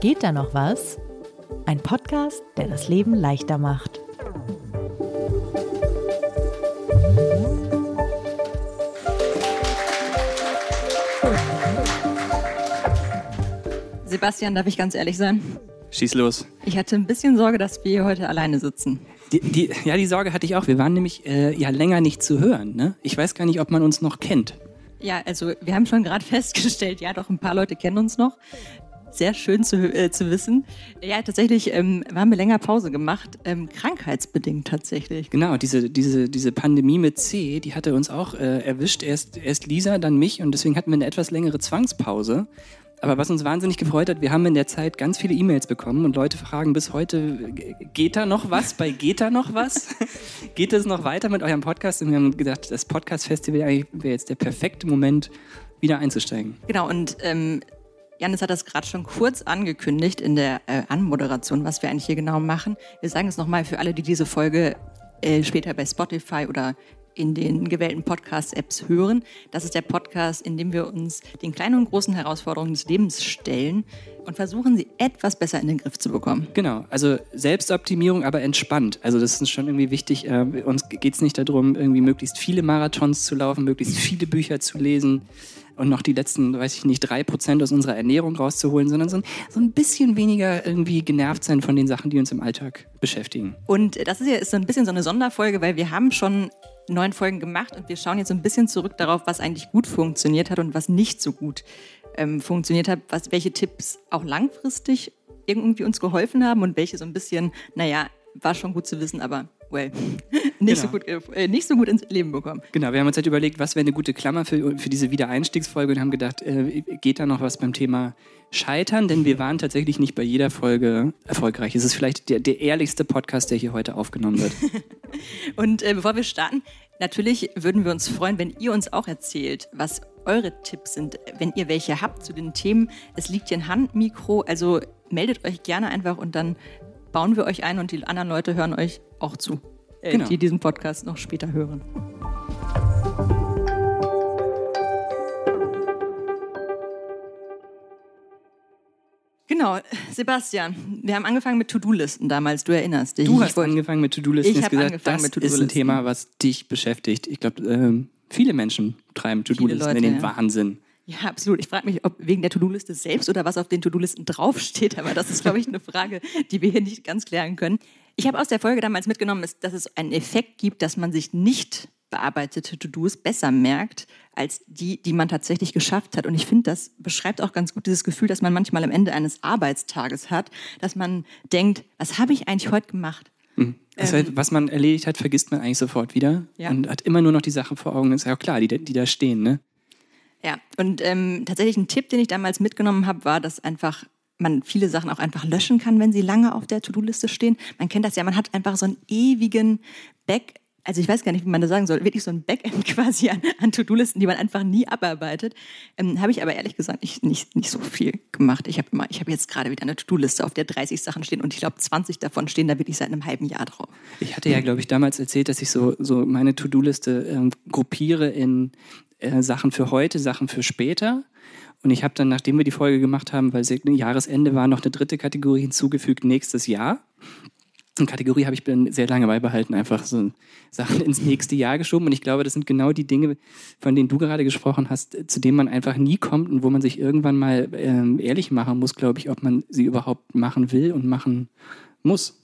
Geht da noch was? Ein Podcast, der das Leben leichter macht. Sebastian, darf ich ganz ehrlich sein? Schieß los. Ich hatte ein bisschen Sorge, dass wir hier heute alleine sitzen. Die, die, ja, die Sorge hatte ich auch. Wir waren nämlich äh, ja länger nicht zu hören. Ne? Ich weiß gar nicht, ob man uns noch kennt. Ja, also wir haben schon gerade festgestellt, ja, doch ein paar Leute kennen uns noch. Sehr schön zu, äh, zu wissen. Ja, tatsächlich ähm, haben wir länger Pause gemacht, ähm, krankheitsbedingt tatsächlich. Genau, diese, diese, diese Pandemie mit C, die hatte uns auch äh, erwischt. Erst, erst Lisa, dann mich und deswegen hatten wir eine etwas längere Zwangspause. Aber was uns wahnsinnig gefreut hat, wir haben in der Zeit ganz viele E-Mails bekommen und Leute fragen bis heute, geht da noch was? Bei geht da noch was? geht es noch weiter mit eurem Podcast? Und wir haben gedacht, das Podcast-Festival wäre jetzt der perfekte Moment, wieder einzusteigen. Genau, und ähm, Janis hat das gerade schon kurz angekündigt in der äh, Anmoderation, was wir eigentlich hier genau machen. Wir sagen es nochmal für alle, die diese Folge äh, später bei Spotify oder in den gewählten Podcast-Apps hören. Das ist der Podcast, in dem wir uns den kleinen und großen Herausforderungen des Lebens stellen und versuchen, sie etwas besser in den Griff zu bekommen. Genau, also Selbstoptimierung, aber entspannt. Also das ist schon irgendwie wichtig. Äh, uns geht es nicht darum, irgendwie möglichst viele Marathons zu laufen, möglichst viele Bücher zu lesen und noch die letzten, weiß ich nicht, drei Prozent aus unserer Ernährung rauszuholen, sondern so ein, so ein bisschen weniger irgendwie genervt sein von den Sachen, die uns im Alltag beschäftigen. Und das ist ja ist so ein bisschen so eine Sonderfolge, weil wir haben schon neun Folgen gemacht und wir schauen jetzt so ein bisschen zurück darauf, was eigentlich gut funktioniert hat und was nicht so gut ähm, funktioniert hat, was, welche Tipps auch langfristig irgendwie uns geholfen haben und welche so ein bisschen, naja, war schon gut zu wissen, aber well, nicht, genau. so gut, äh, nicht so gut ins Leben bekommen. Genau, wir haben uns halt überlegt, was wäre eine gute Klammer für, für diese Wiedereinstiegsfolge und haben gedacht, äh, geht da noch was beim Thema Scheitern? Denn wir waren tatsächlich nicht bei jeder Folge erfolgreich. Es ist vielleicht der, der ehrlichste Podcast, der hier heute aufgenommen wird. und äh, bevor wir starten, natürlich würden wir uns freuen, wenn ihr uns auch erzählt, was eure Tipps sind, wenn ihr welche habt zu den Themen. Es liegt hier ein Handmikro, also meldet euch gerne einfach und dann bauen wir euch ein und die anderen Leute hören euch auch zu, äh, genau. die diesen Podcast noch später hören. Genau, Sebastian, wir haben angefangen mit To-Do-Listen damals, du erinnerst dich. Du hast angefangen mit To-Do-Listen. Ich habe angefangen mit To-Do-Listen. Das ist ein Thema, was dich beschäftigt. Ich glaube, äh, viele Menschen treiben To-Do-Listen in den ja. Wahnsinn. Ja, absolut. Ich frage mich, ob wegen der To-Do-Liste selbst oder was auf den To-Do-Listen draufsteht. Aber das ist, glaube ich, eine Frage, die wir hier nicht ganz klären können. Ich habe aus der Folge damals mitgenommen, dass es einen Effekt gibt, dass man sich nicht bearbeitete To-Dos besser merkt als die, die man tatsächlich geschafft hat. Und ich finde, das beschreibt auch ganz gut dieses Gefühl, dass man manchmal am Ende eines Arbeitstages hat, dass man denkt, was habe ich eigentlich heute gemacht? Mhm. Ähm, was man erledigt hat, vergisst man eigentlich sofort wieder ja. und hat immer nur noch die Sachen vor Augen. Ist ja auch klar, die, die da stehen, ne? Ja, und ähm, tatsächlich ein Tipp, den ich damals mitgenommen habe, war, dass einfach man viele Sachen auch einfach löschen kann, wenn sie lange auf der To-Do-Liste stehen. Man kennt das ja, man hat einfach so einen ewigen Back also ich weiß gar nicht, wie man das sagen soll, wirklich so ein Backend quasi an, an To-Do-Listen, die man einfach nie abarbeitet. Ähm, habe ich aber ehrlich gesagt nicht, nicht, nicht so viel gemacht. Ich habe immer, jetzt gerade wieder eine To-Do-Liste, auf der 30 Sachen stehen und ich glaube 20 davon stehen da wirklich seit einem halben Jahr drauf. Ich hatte ja, glaube ich, damals erzählt, dass ich so, so meine To-Do-Liste ähm, gruppiere in äh, Sachen für heute, Sachen für später. Und ich habe dann, nachdem wir die Folge gemacht haben, weil Jahresende war, noch eine dritte Kategorie hinzugefügt, nächstes Jahr. Kategorie habe ich sehr lange beibehalten, einfach so Sachen ins nächste Jahr geschoben. Und ich glaube, das sind genau die Dinge, von denen du gerade gesprochen hast, zu denen man einfach nie kommt und wo man sich irgendwann mal ähm, ehrlich machen muss, glaube ich, ob man sie überhaupt machen will und machen muss.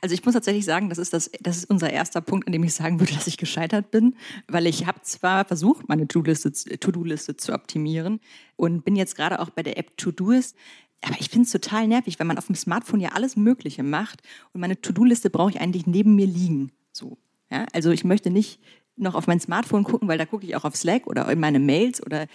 Also ich muss tatsächlich sagen, das ist, das, das ist unser erster Punkt, an dem ich sagen würde, dass ich gescheitert bin, weil ich habe zwar versucht, meine To-Do-Liste To zu optimieren und bin jetzt gerade auch bei der App To-Doist aber ich finde es total nervig, weil man auf dem Smartphone ja alles Mögliche macht und meine To-Do-Liste brauche ich eigentlich neben mir liegen. So, ja? Also ich möchte nicht noch auf mein Smartphone gucken, weil da gucke ich auch auf Slack oder in meine Mails oder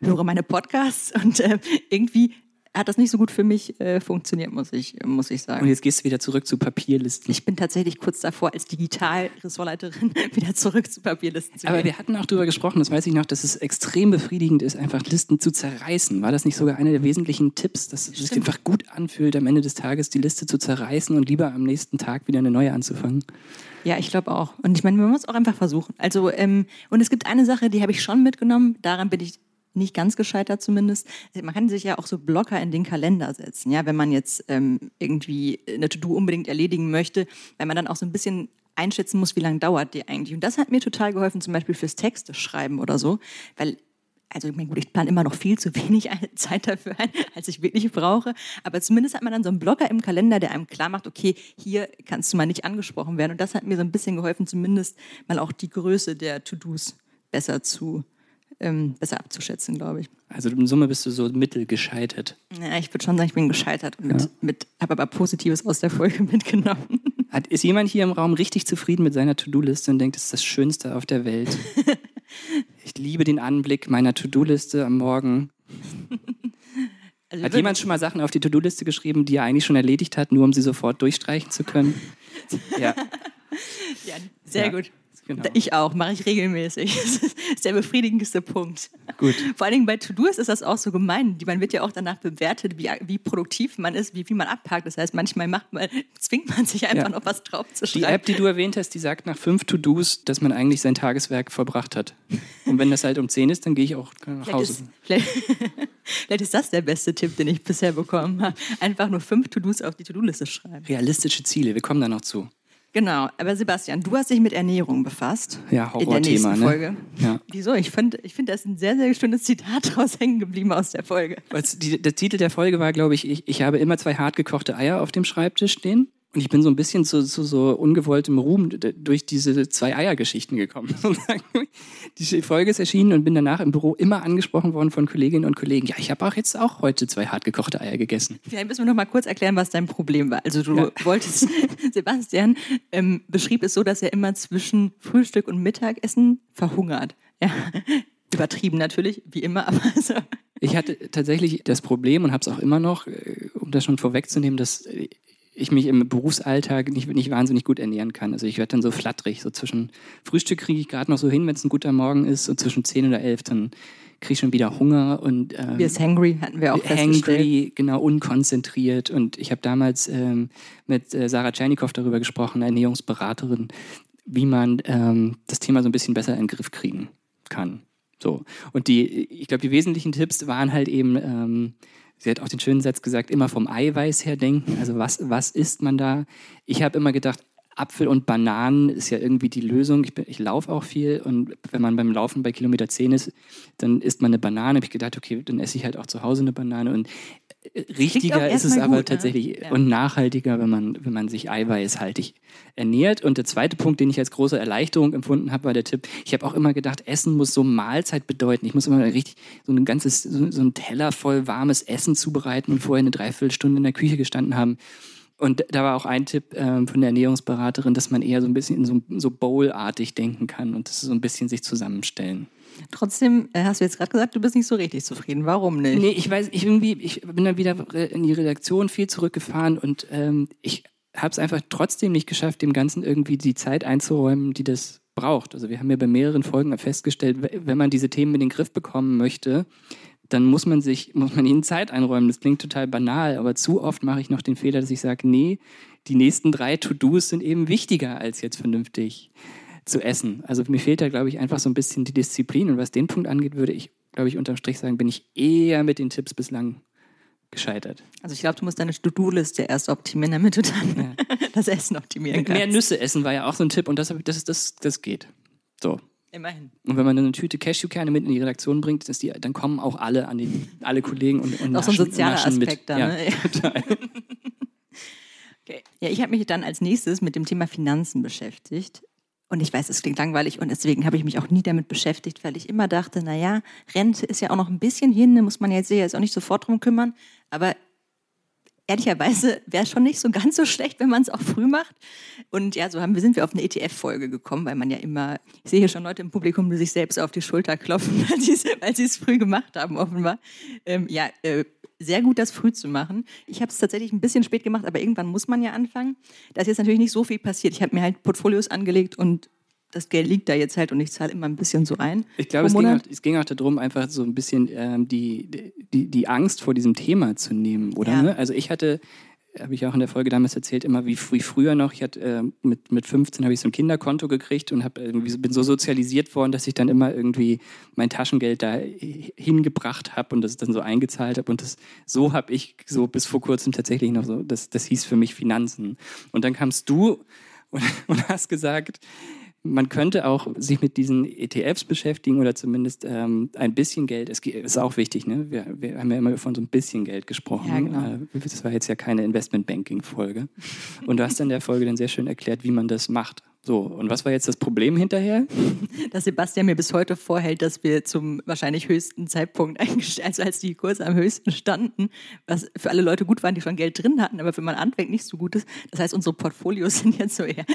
höre meine Podcasts und äh, irgendwie hat das nicht so gut für mich äh, funktioniert, muss ich, muss ich sagen. Und jetzt gehst du wieder zurück zu Papierlisten. Ich bin tatsächlich kurz davor, als Digital-Ressortleiterin wieder zurück zu Papierlisten zu gehen. Aber wir hatten auch darüber gesprochen, das weiß ich noch, dass es extrem befriedigend ist, einfach Listen zu zerreißen. War das nicht sogar einer der wesentlichen Tipps, dass es sich einfach gut anfühlt, am Ende des Tages die Liste zu zerreißen und lieber am nächsten Tag wieder eine neue anzufangen? Ja, ich glaube auch. Und ich meine, man muss auch einfach versuchen. Also, ähm, und es gibt eine Sache, die habe ich schon mitgenommen, daran bin ich nicht ganz gescheitert zumindest. Man kann sich ja auch so Blocker in den Kalender setzen, ja, wenn man jetzt ähm, irgendwie eine To-Do unbedingt erledigen möchte, weil man dann auch so ein bisschen einschätzen muss, wie lange dauert die eigentlich. Und das hat mir total geholfen, zum Beispiel fürs Texte schreiben oder so, weil also ich meine, gut, ich plane immer noch viel zu wenig Zeit dafür ein, als ich wirklich brauche. Aber zumindest hat man dann so einen Blocker im Kalender, der einem klar macht, okay, hier kannst du mal nicht angesprochen werden. Und das hat mir so ein bisschen geholfen, zumindest mal auch die Größe der To-Dos besser zu ähm, besser abzuschätzen, glaube ich. Also in Summe bist du so mittelgescheitert. Ja, ich würde schon sagen, ich bin gescheitert und ja. habe aber Positives aus der Folge mitgenommen. Hat, ist jemand hier im Raum richtig zufrieden mit seiner To-Do-Liste und denkt, das ist das Schönste auf der Welt? ich liebe den Anblick meiner To-Do-Liste am Morgen. Also hat jemand schon mal Sachen auf die To-Do-Liste geschrieben, die er eigentlich schon erledigt hat, nur um sie sofort durchstreichen zu können? ja. ja sehr ja. gut. Genau. Ich auch, mache ich regelmäßig. Das ist der befriedigendste Punkt. Gut. Vor allen Dingen bei To-Dos ist das auch so gemein. Man wird ja auch danach bewertet, wie, wie produktiv man ist, wie viel man abpackt. Das heißt, manchmal macht man, zwingt man sich einfach ja. noch was drauf zu schreiben. Die App, die du erwähnt hast, die sagt nach fünf To-Dos, dass man eigentlich sein Tageswerk vollbracht hat. Und wenn das halt um zehn ist, dann gehe ich auch nach Hause. Vielleicht ist, vielleicht, vielleicht ist das der beste Tipp, den ich bisher bekommen habe. Einfach nur fünf To-Dos auf die To-Do-Liste schreiben. Realistische Ziele, wir kommen da noch zu. Genau, aber Sebastian, du hast dich mit Ernährung befasst. Ja, Horrorthema. In der nächsten ne? Folge. Ja. Wieso? Ich finde, ich find, da ist ein sehr, sehr schönes Zitat draus hängen geblieben aus der Folge. Die, der Titel der Folge war, glaube ich, ich, ich habe immer zwei hart gekochte Eier auf dem Schreibtisch stehen. Und ich bin so ein bisschen zu, zu so ungewolltem Ruhm durch diese zwei Eier-Geschichten gekommen. Die Folge ist erschienen und bin danach im Büro immer angesprochen worden von Kolleginnen und Kollegen. Ja, ich habe auch jetzt auch heute zwei hartgekochte Eier gegessen. Vielleicht müssen wir noch mal kurz erklären, was dein Problem war. Also du ja. wolltest, Sebastian ähm, beschrieb es so, dass er immer zwischen Frühstück und Mittagessen verhungert. Ja. Übertrieben natürlich, wie immer, aber so. Ich hatte tatsächlich das Problem und habe es auch immer noch, äh, um das schon vorwegzunehmen, dass ich mich im Berufsalltag nicht, nicht wahnsinnig gut ernähren kann. Also ich werde dann so flatterig, so zwischen Frühstück kriege ich gerade noch so hin, wenn es ein guter Morgen ist, und zwischen 10 oder 11 dann kriege ich schon wieder Hunger und ähm, wir ist hangry hatten wir auch hangry, genau unkonzentriert. Und ich habe damals ähm, mit äh, Sarah Tschernikow darüber gesprochen, Ernährungsberaterin, wie man ähm, das Thema so ein bisschen besser in den Griff kriegen kann. So. Und die, ich glaube, die wesentlichen Tipps waren halt eben ähm, Sie hat auch den schönen Satz gesagt, immer vom Eiweiß her denken. Also was, was isst man da? Ich habe immer gedacht, Apfel und Bananen ist ja irgendwie die Lösung. Ich, ich laufe auch viel und wenn man beim Laufen bei Kilometer 10 ist, dann isst man eine Banane. Habe ich gedacht, okay, dann esse ich halt auch zu Hause eine Banane. Und richtiger ist es aber gut, ne? tatsächlich ne? und nachhaltiger, wenn man, wenn man sich eiweißhaltig ernährt. Und der zweite Punkt, den ich als große Erleichterung empfunden habe, war der Tipp, ich habe auch immer gedacht, Essen muss so Mahlzeit bedeuten. Ich muss immer richtig so ein ganzes, so, so ein Teller voll warmes Essen zubereiten und vorher eine Dreiviertelstunde in der Küche gestanden haben. Und da war auch ein Tipp ähm, von der Ernährungsberaterin, dass man eher so ein bisschen so, so Bowl-artig denken kann und das so ein bisschen sich zusammenstellen. Trotzdem äh, hast du jetzt gerade gesagt, du bist nicht so richtig zufrieden. Warum nicht? Nee, ich weiß, ich irgendwie, ich bin dann wieder in die Redaktion viel zurückgefahren und ähm, ich habe es einfach trotzdem nicht geschafft, dem Ganzen irgendwie die Zeit einzuräumen, die das braucht. Also wir haben ja bei mehreren Folgen festgestellt, wenn man diese Themen in den Griff bekommen möchte, dann muss man sich, muss man ihnen Zeit einräumen. Das klingt total banal, aber zu oft mache ich noch den Fehler, dass ich sage, nee, die nächsten drei To-Dos sind eben wichtiger, als jetzt vernünftig zu essen. Also mir fehlt da, glaube ich, einfach so ein bisschen die Disziplin. Und was den Punkt angeht, würde ich, glaube ich, unterm Strich sagen, bin ich eher mit den Tipps bislang gescheitert. Also ich glaube, du musst deine To-Do-Liste erst optimieren, damit du dann ja. das Essen optimieren kannst. Mehr Nüsse essen war ja auch so ein Tipp und das, das, das, das geht. So. Immerhin. Und wenn man eine Tüte Cashewkerne mit in die Redaktion bringt, die, dann kommen auch alle an die, alle Kollegen und, und auch so ein sozialer Aspekt mit. da. Ne? Ja, total. okay. Ja, ich habe mich dann als nächstes mit dem Thema Finanzen beschäftigt. Und ich weiß, es klingt langweilig und deswegen habe ich mich auch nie damit beschäftigt, weil ich immer dachte, naja, Rente ist ja auch noch ein bisschen hin, da muss man jetzt jetzt auch nicht sofort drum kümmern. Aber ehrlicherweise wäre es schon nicht so ganz so schlecht, wenn man es auch früh macht. Und ja, so haben, sind wir auf eine ETF-Folge gekommen, weil man ja immer, ich sehe hier schon Leute im Publikum, die sich selbst auf die Schulter klopfen, weil sie es früh gemacht haben, offenbar. Ähm, ja, äh, sehr gut, das früh zu machen. Ich habe es tatsächlich ein bisschen spät gemacht, aber irgendwann muss man ja anfangen. Da ist jetzt natürlich nicht so viel passiert. Ich habe mir halt Portfolios angelegt und das Geld liegt da jetzt halt und ich zahle immer ein bisschen so rein. Ich glaube, es, ging auch, es ging auch darum, einfach so ein bisschen ähm, die, die, die Angst vor diesem Thema zu nehmen, oder? Ja. Ne? Also ich hatte habe ich auch in der Folge damals erzählt, immer wie, wie früher noch. Ich hatte äh, mit, mit 15 habe ich so ein Kinderkonto gekriegt und hab irgendwie, bin so sozialisiert worden, dass ich dann immer irgendwie mein Taschengeld da hingebracht habe und das dann so eingezahlt habe. Und das, so habe ich so bis vor kurzem tatsächlich noch so, das, das hieß für mich Finanzen. Und dann kamst du und, und hast gesagt, man könnte auch sich mit diesen ETFs beschäftigen oder zumindest ähm, ein bisschen Geld. Es ist auch wichtig, ne? Wir, wir, haben ja immer von so ein bisschen Geld gesprochen. Ja, genau. Äh, das war jetzt ja keine Investmentbanking-Folge. Und du hast in der Folge dann sehr schön erklärt, wie man das macht. So, und was war jetzt das Problem hinterher? Dass Sebastian mir bis heute vorhält, dass wir zum wahrscheinlich höchsten Zeitpunkt, also als die Kurse am höchsten standen, was für alle Leute gut waren, die schon Geld drin hatten, aber für man anfängt nicht so gut ist. Das heißt, unsere Portfolios sind jetzt so eher,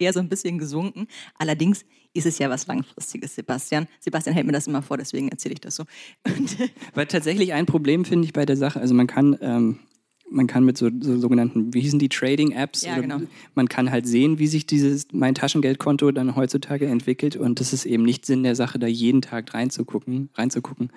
eher so ein bisschen gesunken. Allerdings ist es ja was Langfristiges, Sebastian. Sebastian hält mir das immer vor, deswegen erzähle ich das so. Weil tatsächlich ein Problem finde ich bei der Sache, also man kann ähm, man kann mit so, so, sogenannten, wie hießen die, Trading-Apps, ja, genau. man kann halt sehen, wie sich dieses mein Taschengeldkonto dann heutzutage entwickelt und das ist eben nicht Sinn der Sache, da jeden Tag reinzugucken, reinzugucken.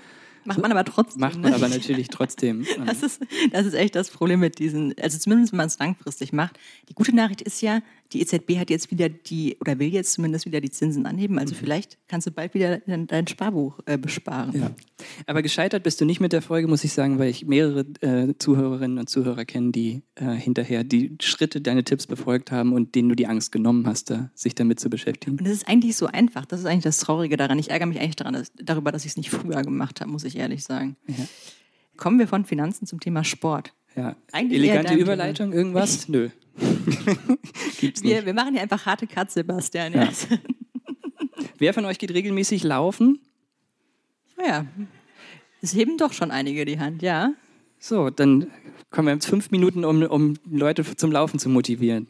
Macht man aber trotzdem. Macht man ne? aber natürlich trotzdem. Das ist, das ist echt das Problem mit diesen, also zumindest wenn man es langfristig macht. Die gute Nachricht ist ja, die EZB hat jetzt wieder die, oder will jetzt zumindest wieder die Zinsen anheben. Also mhm. vielleicht kannst du bald wieder dein, dein Sparbuch äh, besparen. Ja. Aber gescheitert bist du nicht mit der Folge, muss ich sagen, weil ich mehrere äh, Zuhörerinnen und Zuhörer kenne, die äh, hinterher die Schritte, deine Tipps befolgt haben und denen du die Angst genommen hast, da, sich damit zu beschäftigen. Und das ist eigentlich so einfach. Das ist eigentlich das Traurige daran. Ich ärgere mich eigentlich daran, dass, darüber, dass ich es nicht früher gemacht habe, muss ich ehrlich sagen. Ja. Kommen wir von Finanzen zum Thema Sport. Ja. Eigentlich Elegante Überleitung, irgendwas? Nö. Gibt's nicht. Wir, wir machen hier einfach harte Cut, Sebastian. Ja. Wer von euch geht regelmäßig laufen? Ja, es heben doch schon einige die Hand, ja. So, dann kommen wir jetzt fünf Minuten, um, um Leute zum Laufen zu motivieren.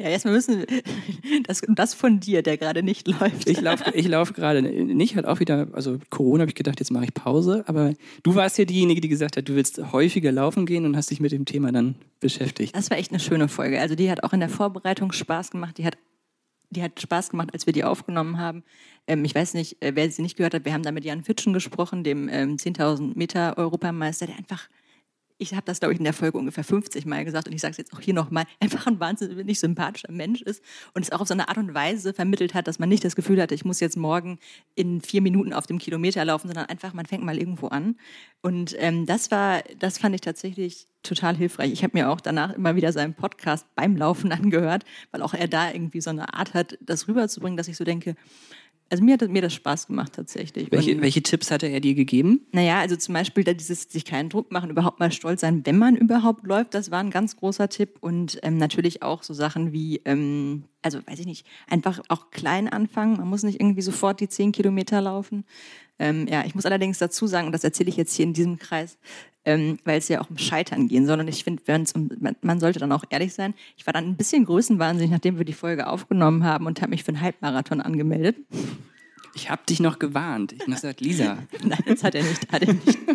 Ja, erstmal müssen das, das von dir, der gerade nicht läuft. Ich laufe ich lauf gerade nicht, halt auch wieder, also Corona habe ich gedacht, jetzt mache ich Pause, aber du warst ja diejenige, die gesagt hat, du willst häufiger laufen gehen und hast dich mit dem Thema dann beschäftigt. Das war echt eine schöne Folge. Also die hat auch in der Vorbereitung Spaß gemacht, die hat die hat Spaß gemacht, als wir die aufgenommen haben. Ähm, ich weiß nicht, äh, wer sie nicht gehört hat, wir haben da mit Jan Fitschen gesprochen, dem ähm, 10.000 Meter Europameister, der einfach ich habe das, glaube ich, in der Folge ungefähr 50 Mal gesagt und ich sage es jetzt auch hier nochmal, einfach ein wahnsinnig sympathischer Mensch ist und es auch auf so eine Art und Weise vermittelt hat, dass man nicht das Gefühl hatte, ich muss jetzt morgen in vier Minuten auf dem Kilometer laufen, sondern einfach, man fängt mal irgendwo an. Und ähm, das war, das fand ich tatsächlich total hilfreich. Ich habe mir auch danach immer wieder seinen Podcast beim Laufen angehört, weil auch er da irgendwie so eine Art hat, das rüberzubringen, dass ich so denke, also mir hat mir das Spaß gemacht tatsächlich. Welche, welche Tipps hatte er dir gegeben? Naja, also zum Beispiel dieses sich keinen Druck machen, überhaupt mal stolz sein, wenn man überhaupt läuft, das war ein ganz großer Tipp. Und ähm, natürlich auch so Sachen wie, ähm, also weiß ich nicht, einfach auch klein anfangen. Man muss nicht irgendwie sofort die zehn Kilometer laufen. Ähm, ja, ich muss allerdings dazu sagen, und das erzähle ich jetzt hier in diesem Kreis, ähm, weil es ja auch um Scheitern gehen soll. Und ich finde, um, man, sollte dann auch ehrlich sein. Ich war dann ein bisschen größenwahnsinnig, nachdem wir die Folge aufgenommen haben und habe mich für einen Halbmarathon angemeldet. Ich habe dich noch gewarnt. Ich habe gesagt, Lisa. Nein, das hat er nicht. Hat er nicht.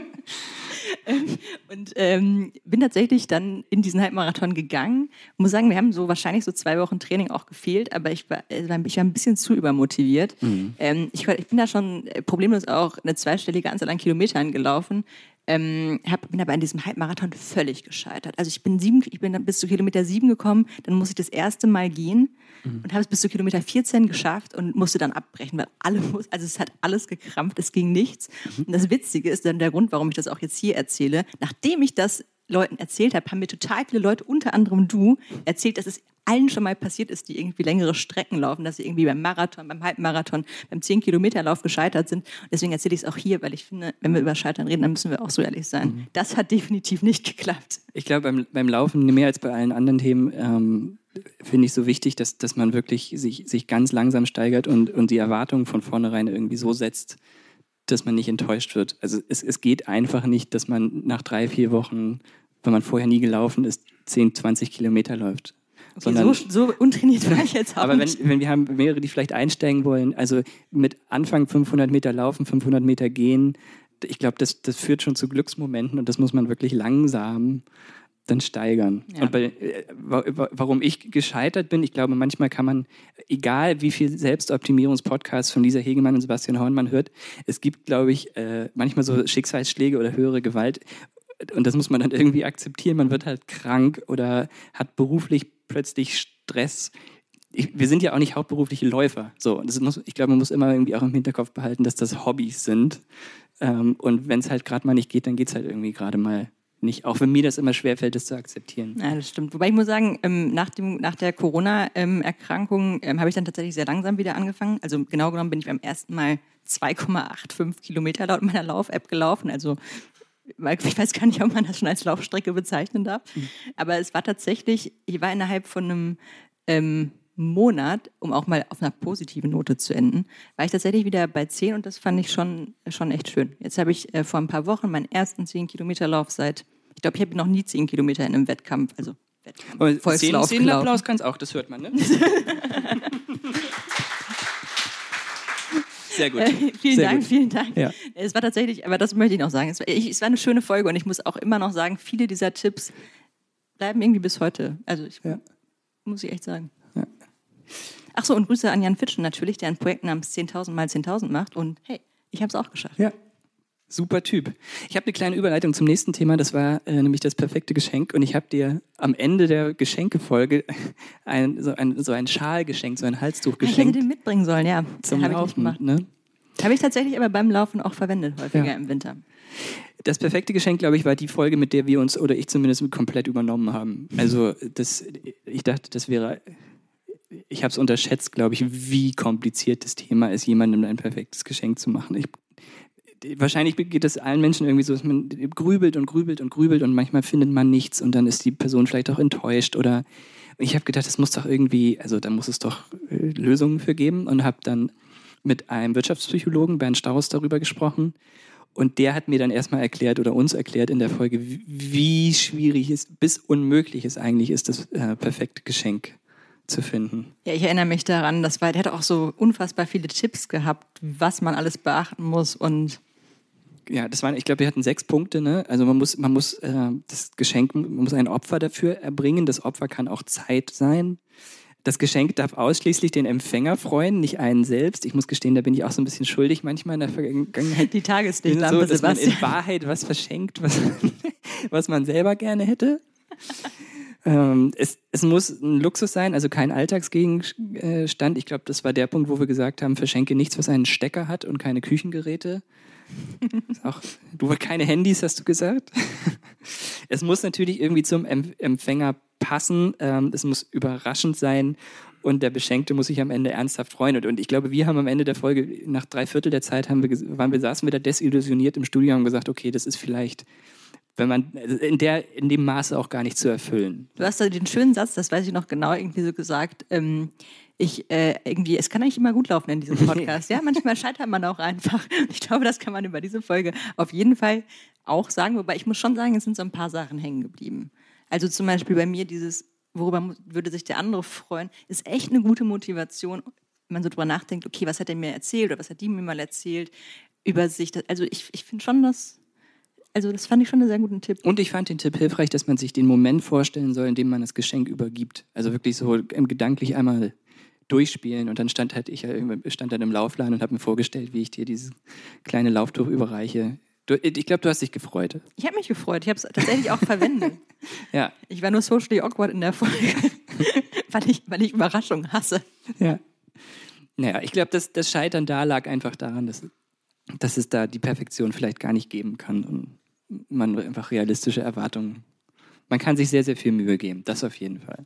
Ähm, und ähm, bin tatsächlich dann in diesen Halbmarathon gegangen. Ich muss sagen, wir haben so wahrscheinlich so zwei Wochen Training auch gefehlt, aber ich war, äh, ich war ein bisschen zu übermotiviert. Mhm. Ähm, ich, ich, bin da schon problemlos auch eine zweistellige Anzahl an Kilometern gelaufen. Ähm, hab, bin aber in diesem Halbmarathon völlig gescheitert. Also ich bin, sieben, ich bin bis zu Kilometer sieben gekommen, dann musste ich das erste Mal gehen mhm. und habe es bis zu Kilometer 14 geschafft und musste dann abbrechen, weil alle, also es hat alles gekrampft, es ging nichts. Mhm. Und das Witzige ist dann der Grund, warum ich das auch jetzt hier erzähle. Nachdem ich das Leuten erzählt habe, haben mir total viele Leute, unter anderem du, erzählt, dass es allen schon mal passiert ist, die irgendwie längere Strecken laufen, dass sie irgendwie beim Marathon, beim Halbmarathon, beim 10-Kilometer-Lauf gescheitert sind. Und deswegen erzähle ich es auch hier, weil ich finde, wenn wir über Scheitern reden, dann müssen wir auch so ehrlich sein. Mhm. Das hat definitiv nicht geklappt. Ich glaube, beim, beim Laufen, mehr als bei allen anderen Themen, ähm, finde ich so wichtig, dass, dass man wirklich sich, sich ganz langsam steigert und, und die Erwartungen von vornherein irgendwie so setzt, dass man nicht enttäuscht wird. Also es, es geht einfach nicht, dass man nach drei, vier Wochen, wenn man vorher nie gelaufen ist, 10, 20 Kilometer läuft. Okay, sondern, so, so, untrainiert war ich jetzt auch Aber wenn, wenn wir haben mehrere, die vielleicht einsteigen wollen, also mit Anfang 500 Meter laufen, 500 Meter gehen, ich glaube, das, das führt schon zu Glücksmomenten und das muss man wirklich langsam dann steigern. Ja. Und bei, äh, warum ich gescheitert bin, ich glaube, manchmal kann man, egal wie viel Selbstoptimierungspodcasts von Lisa Hegemann und Sebastian Hornmann hört, es gibt, glaube ich, äh, manchmal so Schicksalsschläge oder höhere Gewalt und das muss man dann irgendwie akzeptieren. Man wird halt krank oder hat beruflich plötzlich Stress. Ich, wir sind ja auch nicht hauptberufliche Läufer. So, muss, ich glaube, man muss immer irgendwie auch im Hinterkopf behalten, dass das Hobbys sind. Ähm, und wenn es halt gerade mal nicht geht, dann geht es halt irgendwie gerade mal nicht. Auch wenn mir das immer schwerfällt, das zu akzeptieren. Ja, das stimmt. Wobei ich muss sagen, ähm, nach, dem, nach der Corona-Erkrankung ähm, habe ich dann tatsächlich sehr langsam wieder angefangen. Also genau genommen bin ich beim ersten Mal 2,85 Kilometer laut meiner Lauf-App gelaufen. Also ich weiß gar nicht, ob man das schon als Laufstrecke bezeichnen darf. Mhm. Aber es war tatsächlich, ich war innerhalb von einem ähm, Monat, um auch mal auf einer positiven Note zu enden, war ich tatsächlich wieder bei 10 und das fand ich schon, schon echt schön. Jetzt habe ich äh, vor ein paar Wochen meinen ersten 10 Kilometer Lauf seit, ich glaube, ich habe noch nie 10 Kilometer in einem Wettkampf, also Wettkampf, Volkslauf 10, 10 Applaus kann es auch, das hört man, ne? Sehr gut. Äh, vielen Sehr Dank, gut. vielen Dank. Ja. Es war tatsächlich, aber das möchte ich noch sagen, es war, ich, es war eine schöne Folge und ich muss auch immer noch sagen, viele dieser Tipps bleiben irgendwie bis heute. Also ich, Ja. muss ich echt sagen. Ach so, und Grüße an Jan Fitschen natürlich, der ein Projekt namens 10.000 mal 10.000 macht und hey, ich habe es auch geschafft. Ja. Super Typ. Ich habe eine kleine Überleitung zum nächsten Thema, das war äh, nämlich das perfekte Geschenk. Und ich habe dir am Ende der Geschenkefolge ein, so, ein, so ein Schal geschenkt, so ein Halstuch Ich hätte geschenkt den mitbringen sollen, ja. zum Habe ich nicht Laufen. gemacht. Ne? Habe ich tatsächlich aber beim Laufen auch verwendet, häufiger Ja. im Winter. Das perfekte Geschenk, glaube ich, war die Folge, mit der wir uns, oder ich zumindest, komplett übernommen haben. Also das, ich dachte, das wäre, ich habe es unterschätzt, glaube ich, wie kompliziert das Thema ist, jemandem ein perfektes Geschenk zu machen. Ich, wahrscheinlich geht es allen Menschen irgendwie so, dass man grübelt und grübelt und grübelt und manchmal findet man nichts und dann ist die Person vielleicht auch enttäuscht oder ich habe gedacht, es muss doch irgendwie, also da muss es doch äh, Lösungen für geben und habe dann mit einem Wirtschaftspsychologen, Bernd Staus, darüber gesprochen. Und der hat mir dann erstmal erklärt oder uns erklärt in der Folge, wie- wie schwierig es bis unmöglich es eigentlich ist, das äh, perfekte Geschenk zu finden. Ja, ich erinnere mich daran, das war, der hat auch so unfassbar viele Tipps gehabt, was man alles beachten muss und Ja, das waren, ich glaube, wir hatten sechs Punkte. Ne? Also man muss, man muss äh, das Geschenk, man muss ein Opfer dafür erbringen. Das Opfer kann auch Zeit sein. Das Geschenk darf ausschließlich den Empfänger freuen, nicht einen selbst. Ich muss gestehen, da bin ich auch so ein bisschen schuldig manchmal in der Vergangenheit. die so, Tageslichtlampe, dass man in. Wahrheit was verschenkt, was, was man selber gerne hätte. Ähm, es, es muss ein Luxus sein, also kein Alltagsgegenstand. Ich glaube, das war der Punkt, wo wir gesagt haben, verschenke nichts, was einen Stecker hat und keine Küchengeräte. Auch, du keine Handys, hast du gesagt. Es muss natürlich irgendwie zum Em- Empfänger passen. Ähm, es muss überraschend sein und der Beschenkte muss sich am Ende ernsthaft freuen. Und, und ich glaube, wir haben am Ende der Folge, nach drei Viertel der Zeit, haben wir, waren wir, saßen wir da desillusioniert im Studio und gesagt, okay, das ist vielleicht, wenn man also in, der, in dem Maße auch gar nicht zu erfüllen. Du hast da den schönen Satz, das weiß ich noch genau, irgendwie so gesagt, ähm, ich, äh, irgendwie, es kann eigentlich immer gut laufen in diesem Podcast. ja, manchmal scheitert man auch einfach. Ich glaube, das kann man über diese Folge auf jeden Fall auch sagen. Wobei ich muss schon sagen, es sind so ein paar Sachen hängen geblieben. Also zum Beispiel bei mir dieses, worüber würde sich der andere freuen, ist echt eine gute Motivation, wenn man so drüber nachdenkt, okay, was hat er mir erzählt oder was hat die mir mal erzählt über sich. Also ich, ich finde schon, dass, also das fand ich schon einen sehr guten Tipp. Und ich fand den Tipp hilfreich, dass man sich den Moment vorstellen soll, in dem man das Geschenk übergibt. Also wirklich so gedanklich einmal durchspielen. Und dann stand halt ich ja irgendwie- stand dann im Laufladen und habe mir vorgestellt, wie ich dir dieses kleine Lauftuch überreiche. Du, ich glaube, du hast dich gefreut. Ich habe mich gefreut. Ich habe es tatsächlich auch verwendet. Ja, Ich war nur socially awkward in der Folge, weil, ich, weil ich Überraschungen hasse. ja. Naja, ich glaube, das, das Scheitern da lag einfach daran, dass, dass es da die Perfektion vielleicht gar nicht geben kann und man einfach realistische Erwartungen. Man kann sich sehr, sehr viel Mühe geben. Das auf jeden Fall.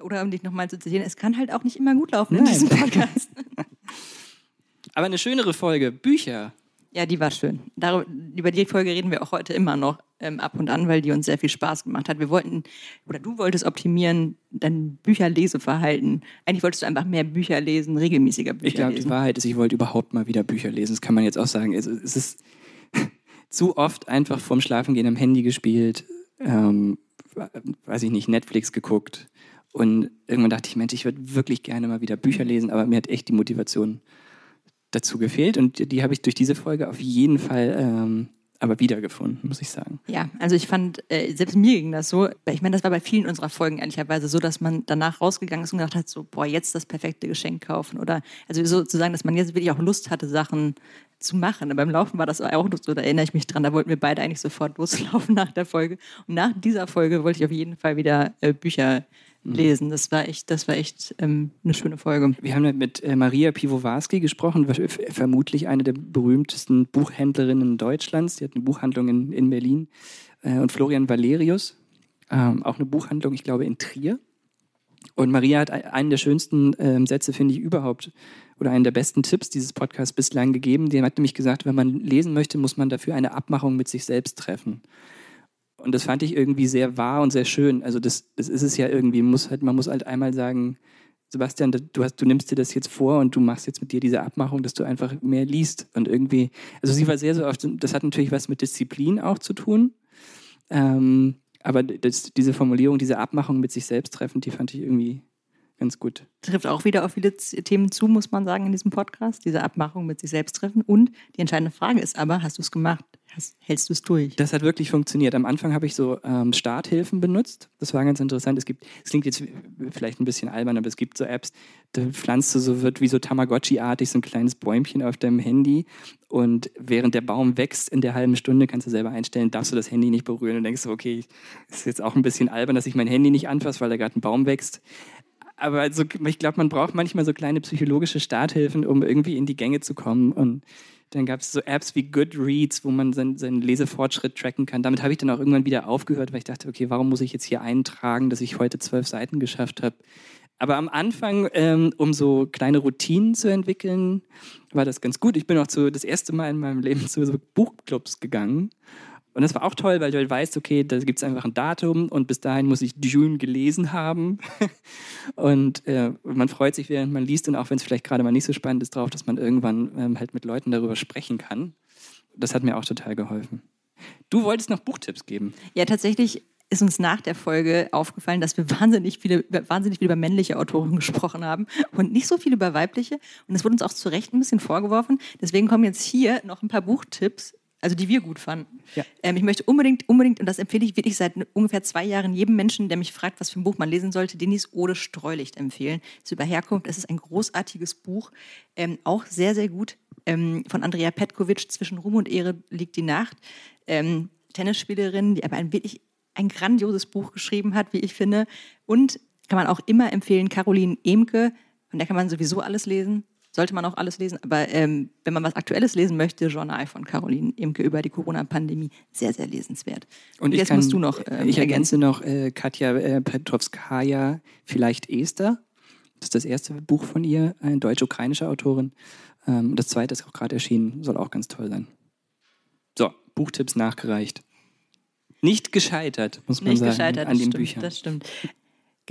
Oder um dich nochmal zu zitieren, es kann halt auch nicht immer gut laufen in Nein. diesem Podcast. Aber eine schönere Folge, Bücher. Ja, die war schön. Dar über die Folge reden wir auch heute immer noch ähm, ab und an, weil die uns sehr viel Spaß gemacht hat. Wir wollten, oder du wolltest optimieren, dein Bücherleseverhalten. Eigentlich wolltest du einfach mehr Bücher lesen, regelmäßiger Bücher Ich glaube, die lesen. Wahrheit ist, ich wollte überhaupt mal wieder Bücher lesen. Das kann man jetzt auch sagen. Es, es ist zu oft einfach vorm Schlafengehen am Handy gespielt, ähm, weiß ich nicht, Netflix geguckt. Und irgendwann dachte ich, Mensch, ich würde wirklich gerne mal wieder Bücher lesen, aber mir hat echt die Motivation dazu gefehlt. Und die, die habe ich durch diese Folge auf jeden Fall ähm, aber wiedergefunden, muss ich sagen. Ja, also ich fand, äh, selbst mir ging das so, ich meine, das war bei vielen unserer Folgen ehrlicherweise so, dass man danach rausgegangen ist und gedacht hat, so, boah, jetzt das perfekte Geschenk kaufen oder, also sozusagen, dass man jetzt wirklich auch Lust hatte, Sachen zu machen. Und beim Laufen war das auch so, da erinnere ich mich dran, da wollten wir beide eigentlich sofort loslaufen nach der Folge. Und nach dieser Folge wollte ich auf jeden Fall wieder äh, Bücher. Lesen. Das war echt, das war echt ähm, eine schöne Folge. Wir haben mit äh, Maria Piwowarski gesprochen, vermutlich eine der berühmtesten Buchhändlerinnen Deutschlands. Die hat eine Buchhandlung in, in Berlin. Äh, und Florian Valerius, ähm, auch eine Buchhandlung, ich glaube, in Trier. Und Maria hat einen der schönsten äh, Sätze, finde ich, überhaupt, oder einen der besten Tipps dieses Podcasts bislang gegeben. Die hat nämlich gesagt, wenn man lesen möchte, muss man dafür eine Abmachung mit sich selbst treffen. Und das fand ich irgendwie sehr wahr und sehr schön. Also das, das ist es ja irgendwie, muss halt, man muss halt einmal sagen, Sebastian, du, hast, du nimmst dir das jetzt vor und du machst jetzt mit dir diese Abmachung, dass du einfach mehr liest. Und irgendwie, also sie war sehr so oft, das hat natürlich was mit Disziplin auch zu tun. Ähm, aber das, diese Formulierung, diese Abmachung mit sich selbst treffen, die fand ich irgendwie ganz gut. Trifft auch wieder auf viele Themen zu, muss man sagen, in diesem Podcast, diese Abmachung mit sich selbst treffen. Und die entscheidende Frage ist aber, hast du es gemacht? Hältst du es durch? Das hat wirklich funktioniert. Am Anfang habe ich so ähm, Starthilfen benutzt. Das war ganz interessant. Es gibt, es klingt jetzt vielleicht ein bisschen albern, aber es gibt so Apps, da pflanzt du so, wird wie so Tamagotchi-artig so ein kleines Bäumchen auf deinem Handy und während der Baum wächst in der halben Stunde, kannst du selber einstellen, darfst du das Handy nicht berühren und denkst, okay, ist jetzt auch ein bisschen albern, dass ich mein Handy nicht anfasse, weil da gerade ein Baum wächst aber also, ich glaube, man braucht manchmal so kleine psychologische Starthilfen, um irgendwie in die Gänge zu kommen. Und dann gab es so Apps wie Goodreads, wo man seinen, seinen Lesefortschritt tracken kann. Damit habe ich dann auch irgendwann wieder aufgehört, weil ich dachte, okay, warum muss ich jetzt hier eintragen, dass ich heute zwölf Seiten geschafft habe? Aber am Anfang, ähm, um so kleine Routinen zu entwickeln, war das ganz gut. Ich bin auch zu, das erste Mal in meinem Leben zu so Buchclubs gegangen und das war auch toll, weil du halt weißt, okay, da gibt es einfach ein Datum und bis dahin muss ich Dune gelesen haben. und äh, man freut sich, während man liest und auch wenn es vielleicht gerade mal nicht so spannend ist, darauf, dass man irgendwann ähm, halt mit Leuten darüber sprechen kann. Das hat mir auch total geholfen. Du wolltest noch Buchtipps geben. Ja, tatsächlich ist uns nach der Folge aufgefallen, dass wir wahnsinnig viele, wahnsinnig viel über männliche Autoren gesprochen haben und nicht so viel über weibliche. Und das wurde uns auch zu Recht ein bisschen vorgeworfen. Deswegen kommen jetzt hier noch ein paar Buchtipps also die wir gut fanden. Ja. Ähm, ich möchte unbedingt, unbedingt, und das empfehle ich wirklich seit ungefähr zwei Jahren jedem Menschen, der mich fragt, was für ein Buch man lesen sollte, Denis Ode Streulicht empfehlen. Das ist über Herkunft, es ist ein großartiges Buch, ähm, auch sehr, sehr gut, ähm, von Andrea Petkovic, Zwischen Ruhm und Ehre liegt die Nacht. Ähm, Tennisspielerin, die aber ein wirklich ein grandioses Buch geschrieben hat, wie ich finde. Und kann man auch immer empfehlen, Caroline Emke, von der kann man sowieso alles lesen sollte man auch alles lesen. Aber ähm, wenn man was Aktuelles lesen möchte, Journal von Caroline Imke über die Corona-Pandemie, sehr, sehr lesenswert. Und, jetzt kann, musst du noch. Ähm, ich ergänze noch äh, Katja äh, Petrovskaya, vielleicht Esther. Das ist das erste Buch von ihr, eine deutsch-ukrainische Autorin. Ähm, das zweite ist auch gerade erschienen, soll auch ganz toll sein. So, Buchtipps nachgereicht. Nicht gescheitert, muss man Nicht sagen, gescheitert, an den stimmt, Büchern. Das stimmt.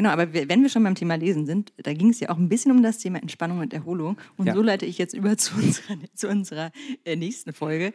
Genau, aber wenn wir schon beim Thema Lesen sind, da ging es ja auch ein bisschen um das Thema Entspannung und Erholung. Und ja. so leite ich jetzt über zu unserer, zu unserer äh, nächsten Folge.